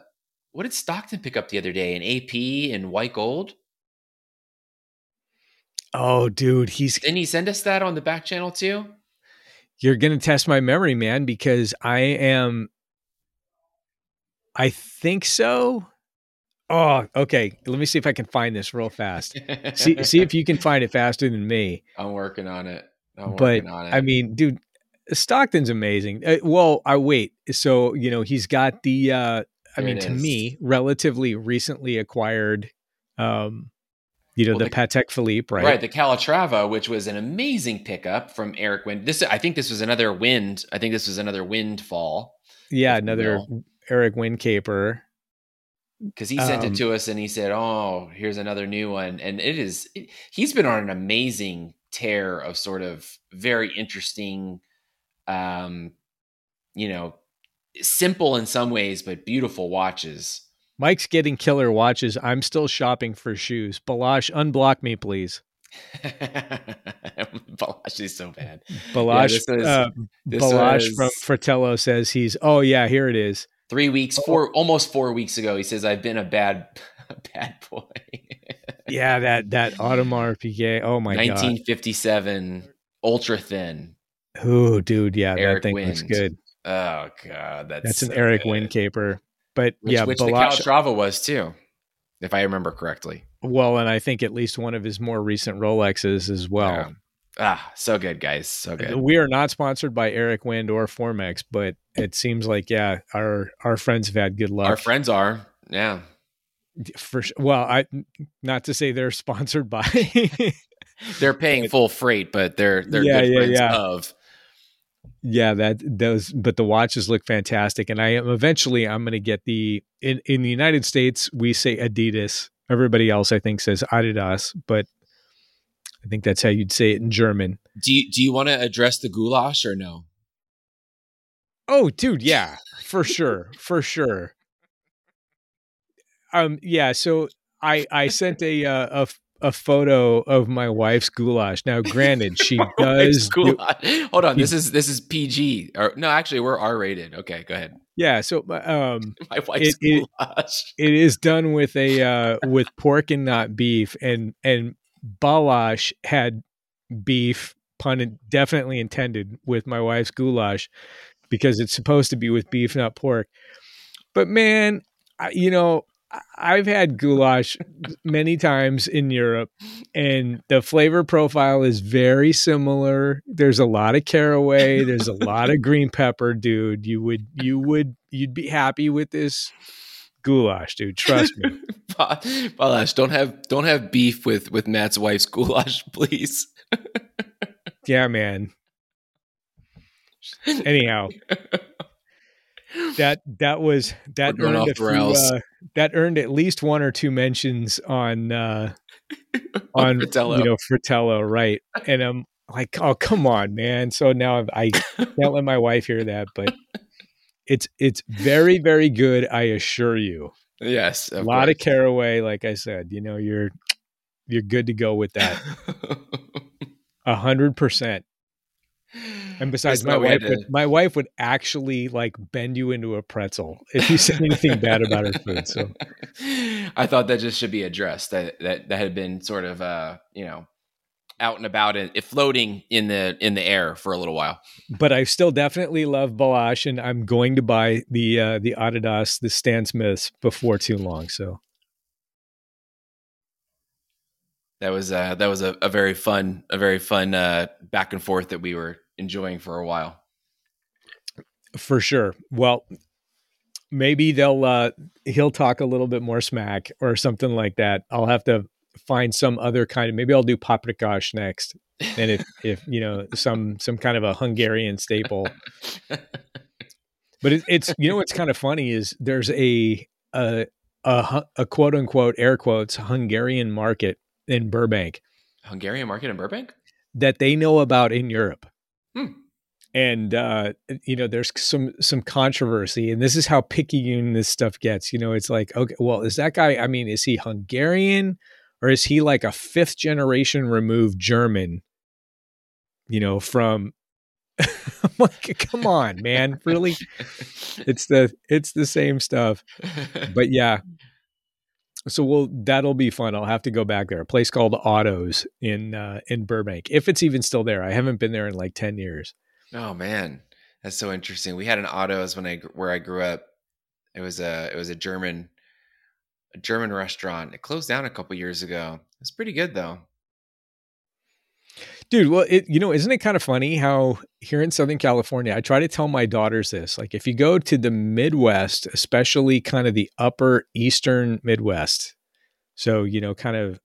what did Stockton pick up the other day? An AP and white gold. Oh, dude, he's didn't he send us that on the back channel too? You're gonna test my memory, man, because I am. I think so. Oh, okay. Let me see if I can find this real fast. see, see if you can find it faster than me. I'm working on it but I mean, dude, Stockton's amazing. Uh, well, I wait. So you know, he's got the. uh I mean, to me, relatively recently acquired. um you know well, the, the Patek Philippe, right? Right, the Calatrava, which was an amazing pickup from Eric Wind. This, I think, this was another wind. I think this was another windfall. Yeah, another Eric Wind caper. Because he sent um, it to us and he said, "Oh, here's another new one," and it is. It, he's been on an amazing tear of sort of very interesting, um, you know, simple in some ways, but beautiful watches. Mike's getting killer watches. I'm still shopping for shoes. Balazs, unblock me, please. Balazs is so bad. Balazs, yeah, was, uh, Balazs from Fratello says he's. Oh yeah, here it is. Three weeks, four, almost four weeks ago. He says I've been a bad, Bad boy. yeah, that that Audemars Piguet. Oh my 1957 god. ultra thin. Oh, dude, yeah, Eric that thing Wind. looks good. Oh god, that's That's an so Eric good. Wind caper. But Which, yeah, which the Calatrava was too, if I remember correctly. well, and I think at least one of his more recent Rolexes as well. Yeah. Ah, so good, guys. So good. We are not sponsored by Eric Wind or Formex, but it seems like yeah, our our friends have had good luck. Our friends are. Yeah. For. Well, I not to say they're sponsored by. They're paying full freight, but they're they're Yeah, good yeah, friends yeah. of. yeah, that those, but the watches look fantastic, and I am eventually I'm going to get the in in the United States we say Adidas. Everybody else I think says Adidas, but I think that's how you'd say it in German. Do you do you want to address the goulash or no? Oh, dude, yeah, for sure, for sure. Um, yeah. So I I sent a uh, a a photo of my wife's goulash. Now, granted, she does. do-. Hold on, this is this is PG. Or no, actually, we're R rated. Okay, go ahead. yeah. So um, My wife's It- it- goulash. it is done with a uh, with pork and not beef, and and Balazs had beef pun definitely intended with my wife's goulash because it's supposed to be with beef, not pork. But man, I, you know, I've had goulash many times in Europe, and the flavor profile is very similar. There's a lot of caraway. There's a lot of green pepper, dude. You would you would you'd be happy with this goulash, dude. Trust me. Ba- Balazs, don't have don't have beef with with Matt's wife's goulash, please. Yeah, man. Anyhow, that that was that earned a few, uh, that earned at least one or two mentions on uh on Fratello. you know Fratello, right? And I'm like, oh come on, man. So now I can't let my wife hear that, but it's it's very very good. I assure you. yes, a lot of caraway, like I said. You know, you're you're good to go with that. A hundred percent. And besides, my wife had would my wife would actually like bend you into a pretzel if you said anything bad about her food. So I thought that just should be addressed. That that that had been sort of uh you know out and about and it floating in the in the air for a little while. but I still definitely love Balazs and I'm going to buy the uh the Adidas, the Stan Smiths before too long. So That was uh that was a, a very fun a very fun uh back and forth that we were enjoying for a while. for sure. Well, maybe they'll uh he'll talk a little bit more smack or something like that. I'll have to find some other kind of maybe I'll do paprikash next. And if if you know some some kind of a Hungarian staple. But it, it's you know what's kind of funny is there's a a a, a quote unquote air quotes Hungarian market in Burbank Hungarian market in Burbank? that they know about in Europe. And uh, you know, there's some some controversy, and this is how picayune this stuff gets. You know, it's like, okay, well, is that guy? I mean, is he Hungarian or is he like a fifth generation removed German? You know, from like, come on, man, really? It's the it's the same stuff. But yeah, so we'll that'll be fun. I'll have to go back there. A place called Otto's in uh, in Burbank, if it's even still there. I haven't been there in like ten years. Oh man, that's so interesting. We had an autos when I where I grew up. It was a it was a German a German restaurant. It closed down a couple years ago. It's pretty good though. Dude, well, it you know, isn't it kind of funny how here in Southern California, I try to tell my daughters this. Like, if you go to the Midwest, especially kind of the upper Eastern Midwest, so you know, kind of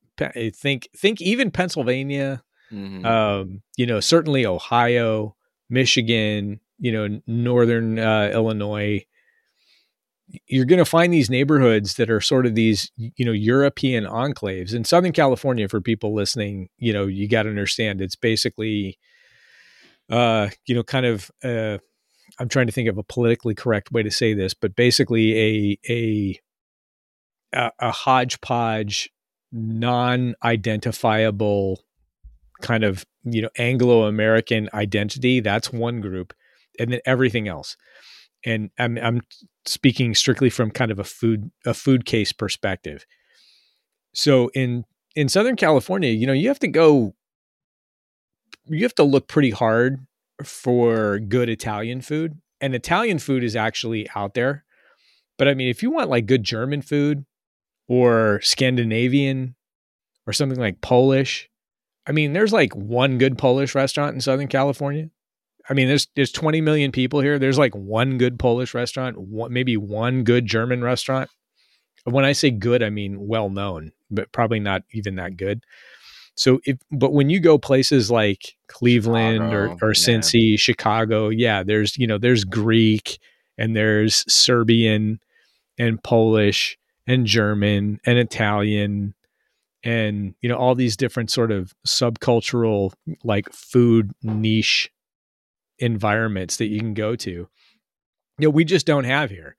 think think even Pennsylvania, Mhm. um, you know, certainly Ohio, Michigan, you know, Northern uh, Illinois. You're going to find these neighborhoods that are sort of these, you know, European enclaves. In Southern California, for people listening, you know, you got to understand it's basically, uh, you know, kind of. Uh, I'm trying to think of a politically correct way to say this, but basically a a a, a hodgepodge, non-identifiable kind of you know Anglo-American identity. That's one group, and then everything else. And I'm I'm speaking strictly from kind of a food a food case perspective. So in in Southern California, you know, you have to go you have to look pretty hard for good Italian food. And Italian food is actually out there. But I mean, if you want like good German food or Scandinavian or something like Polish, I mean, there's like one good Polish restaurant in Southern California. I mean, there's there's 20 million people here. There's like one good Polish restaurant, one, maybe one good German restaurant. When I say good, I mean well known, but probably not even that good. So if but when you go places like Cleveland Chicago, or or Cincy, Chicago, yeah, there's you know there's Greek and there's Serbian and Polish and German and Italian and you know all these different sort of subcultural like food niche environments that you can go to. You know, we just don't have here.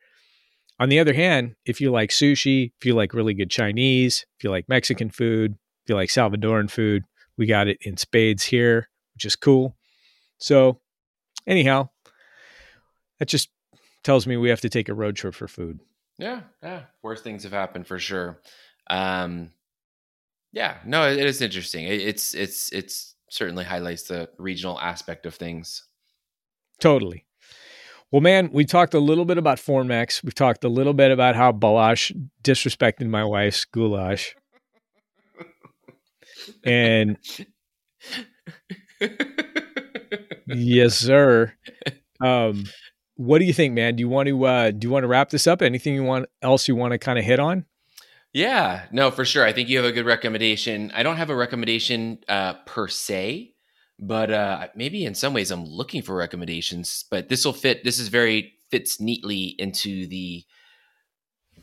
On the other hand, if you like sushi, if you like really good Chinese, if you like Mexican food, if you like Salvadoran food, we got it in spades here, which is cool. So, anyhow, that just tells me we have to take a road trip for food. Yeah, yeah. Worse things have happened for sure. Um, yeah, no, it, is interesting. It's it's it's certainly highlights the regional aspect of things. Totally. Well, man, we talked a little bit about Formex. We've talked a little bit about how Balazs disrespected my wife's goulash and yes, sir. Um, what do you think, man? Do you want to uh, do you want to wrap this up? Anything you want else you want to kind of hit on? Yeah, no, for sure. I think you have a good recommendation. I don't have a recommendation uh, per se, but uh, maybe in some ways I'm looking for recommendations. But this will fit. This is very fits neatly into the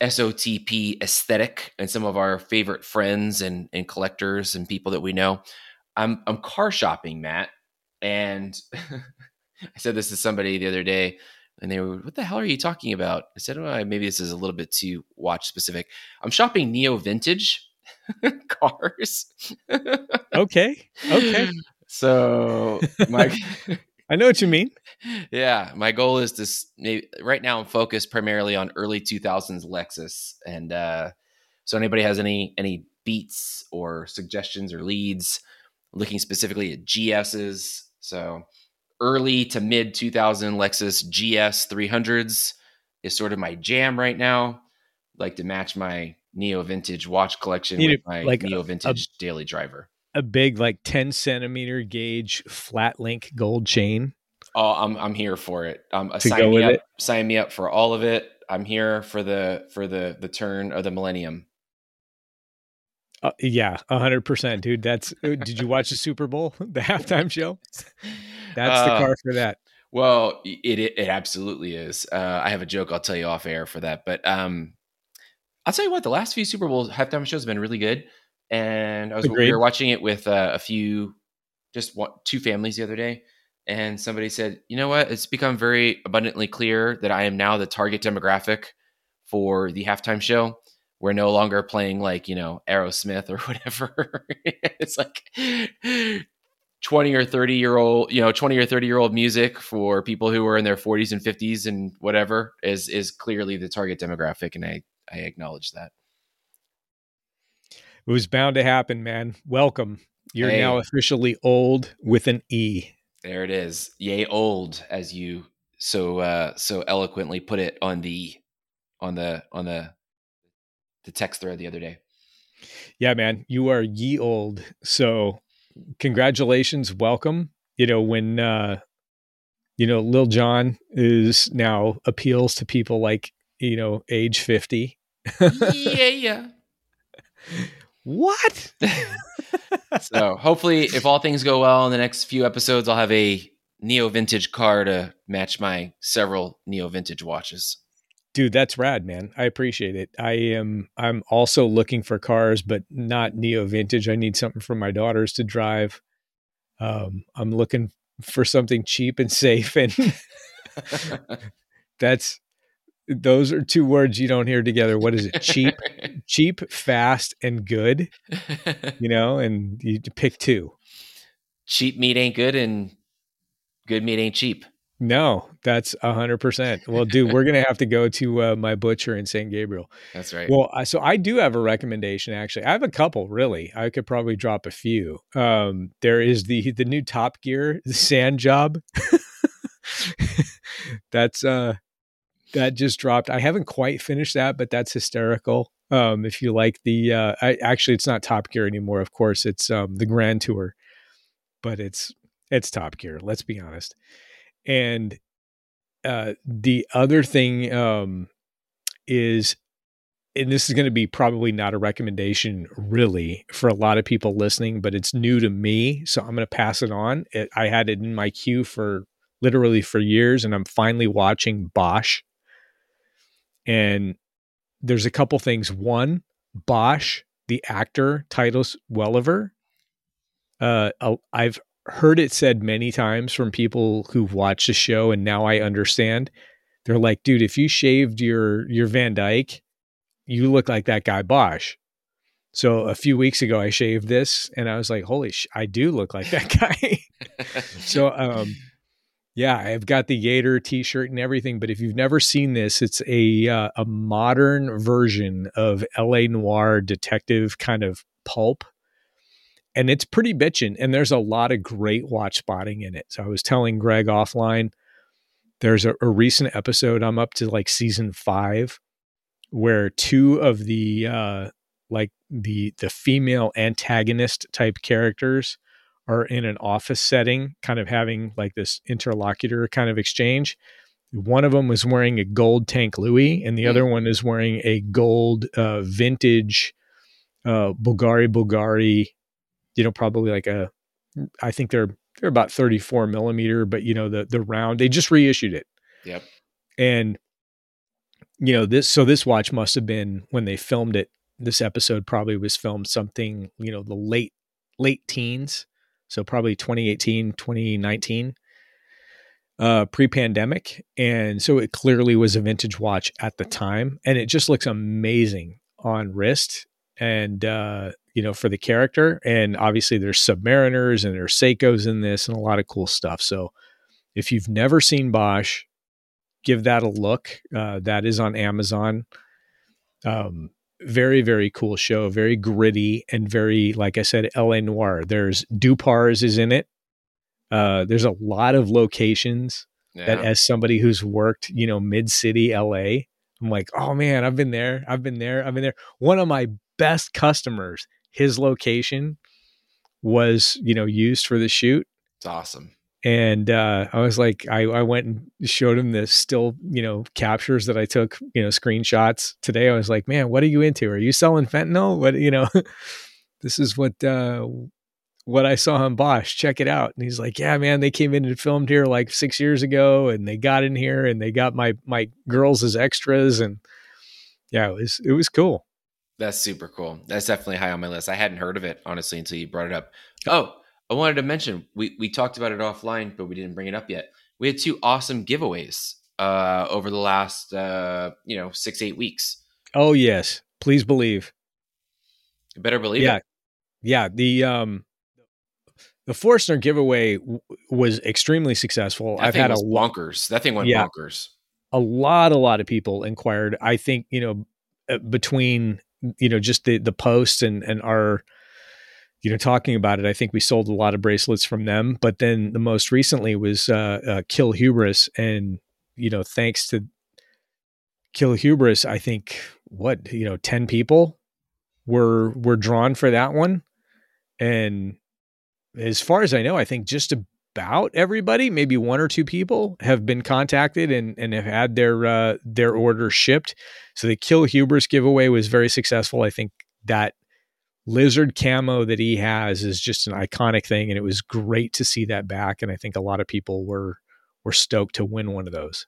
SOTP aesthetic and some of our favorite friends and, and collectors and people that we know. I'm I'm car shopping, Matt, and I said this to somebody the other day, and they were, "What the hell are you talking about?" I said, "Well, maybe this is a little bit too watch specific." I'm shopping neo vintage cars. okay, okay. So my I know what you mean. Yeah, my goal is to maybe, right now I'm focused primarily on early 2000s Lexus, and uh, so anybody has any any beats or suggestions or leads, looking specifically at GSs. So early to mid 2000 Lexus GS 300s is sort of my jam right now. Like to match my neo vintage watch collection with my like neo vintage a, daily driver. A big like 10 centimeter gauge flat link gold chain. Oh i'm i'm here for it. Um sign me up it. sign me up for all of it. I'm here for the for the the turn of the millennium uh, yeah, hundred percent, dude. That's. Uh, did you watch the Super Bowl, the halftime show? That's the uh, car for that. Well, it, it, it absolutely is. Uh, I have a joke I'll tell you off air for that, but um, I'll tell you what. The last few Super Bowl halftime shows have been really good and I was Agreed. we were watching it with uh, a few, just one, two families the other day, and somebody said, "You know what? It's become very abundantly clear that I am now the target demographic for the halftime show. We're no longer playing like you know Aerosmith or whatever. it's like." 20 or 30 year old you know 20 or 30 year old music for people who are in their 40s and 50s and whatever is is clearly the target demographic and i i acknowledge that it was bound to happen, man. Welcome. You're hey. now officially old with an E. There it is. Yay old, as you so uh so eloquently put it on the on the on the the text thread the other day. Yeah, man. You are ye old. So congratulations, welcome. You know, when uh you know, Lil Jon is now appeals to people like, you know, age 50. yeah, yeah. What? so hopefully, if all things go well in the next few episodes, I'll have a neo vintage car to match my several neo vintage watches. Dude, that's rad, man. I appreciate it. I am I'm also looking for cars, but not neo vintage. I need something for my daughters to drive. Um, I'm looking for something cheap and safe, and that's those are two words you don't hear together. What is it? Cheap, cheap, fast, and good. You know, and you pick two. Cheap meat ain't good, and good meat ain't cheap. No, that's a hundred percent. Well, dude, we're gonna have to go to uh, my butcher in St. Gabriel. That's right. Well, I- so I do have a recommendation. Actually, I have a couple. Really, I could probably drop a few. Um, there is the the new Top Gear the Sand Job. that's uh, that just dropped. I haven't quite finished that, but that's hysterical. Um, if you like the, uh, I actually it's not Top Gear anymore. Of course, it's um the Grand Tour, but it's it's Top Gear. Let's be honest. And uh, the other thing um, is, and this is going to be probably not a recommendation really for a lot of people listening, but it's new to me, so I'm going to pass it on. It, I had it in my queue for literally for years, and I'm finally watching Bosch. And there's a couple things. One, Bosch, the actor Titus Welliver. Uh, I've heard it said many times from people who've watched the show and now I understand. They're like, dude, if you shaved your your Van Dyke, you look like that guy Bosch. So a few weeks ago I shaved this and I was like, holy sh- I do look like that guy. so um yeah, I've got the Gator t-shirt and everything, but if you've never seen this, it's a uh, a modern version of LA noir detective kind of pulp and it's pretty bitching. And there's a lot of great watch spotting in it. So I was telling Greg offline, there's a, a recent episode. I'm up to like season five, where two of the uh, like the the female antagonist type characters are in an office setting, kind of having like this interlocutor kind of exchange. One of them was wearing a gold tank Louis, and the mm. other one is wearing a gold uh, vintage uh, Bulgari Bulgari you know, probably like a, I think they're they're about 34 millimeter, but you know the the round they just reissued it. Yep. And you know this so this watch must have been when they filmed it. This episode probably was filmed something you know the late late teens, so probably 2018 2019 uh, pre-pandemic and so it clearly was a vintage watch at the time and it just looks amazing on wrist and uh, you know, for the character. And obviously there's Submariners and there's Seikos in this and a lot of cool stuff. So if you've never seen Bosch, give that a look. Uh, that is on Amazon. Um, very, very cool show, very gritty and very, like I said, LA noir. There's Dupars is in it. Uh, there's a lot of locations yeah. that as somebody who's worked, you know, mid city LA, I'm like, oh man, I've been there. I've been there. I've been there. One of my best customers his location was you know used for the shoot. It's awesome. And uh, I was like, I, I went and showed him the still, you know, captures that I took, you know, screenshots today. I was like, man, what are you into? Are you selling fentanyl? What, you know, this is what, uh, what I saw on Bosch. Check it out. And he's like, yeah, man, they came in and filmed here like six years ago and they got in here and they got my, my girls as extras. And yeah, it was, it was cool. That's super cool. That's definitely high on my list. I hadn't heard of it honestly until you brought it up. Oh, I wanted to mention we we talked about it offline, but we didn't bring it up yet. We had two awesome giveaways uh, over the last uh, you know six eight weeks. Oh yes, please believe. You better believe yeah. it. Yeah, the um the Forstner giveaway w- was extremely successful. That I've had a bonkers. That thing went yeah, bonkers. A lot, a lot of people inquired. I think you know uh, between you know just the the posts and and our you know talking about it i think we sold a lot of bracelets from them but then the most recently was uh, uh, kill hubris. And you know thanks to kill hubris i think what you know 10 people were were drawn for that one. And as far as i know i think just a about everybody. Maybe one or two people have been contacted and, and have had their uh, their order shipped. So the Kill Hubris giveaway was very successful. I think that lizard camo that he has is just an iconic thing, and it was great to see that back. And I think a lot of people were were stoked to win one of those.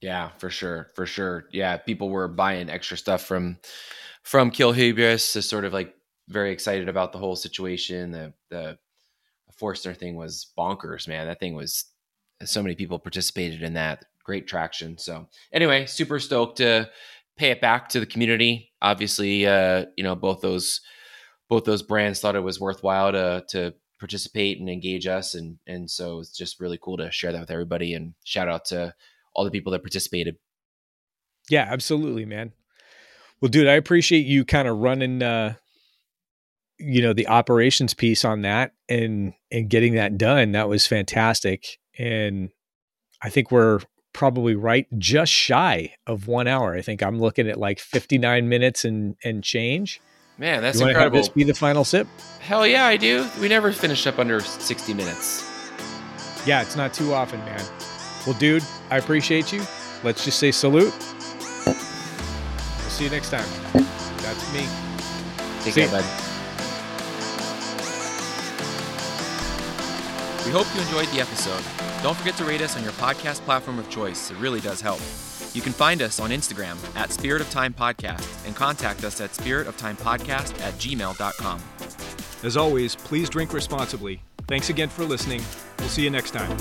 Yeah, for sure, for sure. Yeah, people were buying extra stuff from from Kill Hubris to sort of like very excited about the whole situation. The the Forstner thing was bonkers, man. That thing was so many people participated in that. Great traction. So anyway, super stoked to pay it back to the community. Obviously, uh, you know, both those both those brands thought it was worthwhile to to participate and engage us, and and so it's just really cool to share that with everybody. And shout out to all the people that participated. Yeah, absolutely, man. Well, dude, I appreciate you kind of running, uh, you know, the operations piece on that and and getting that done. That was fantastic, and I think we're probably right just shy of one hour. I think I'm looking at like 59 minutes and and change. Man, that's you incredible. This be the final sip. Hell yeah, I do. We never finished up under 60 minutes. Yeah, it's not too often, man. Well, dude, I appreciate you. Let's just say salute. We'll see you next time. That's me. Take See care, bud. We hope you enjoyed the episode. Don't forget to rate us on your podcast platform of choice. It really does help. You can find us on Instagram at Spirit of Time Podcast and contact us at spiritoftimepodcast at gmail.com. As always, please drink responsibly. Thanks again for listening. We'll see you next time.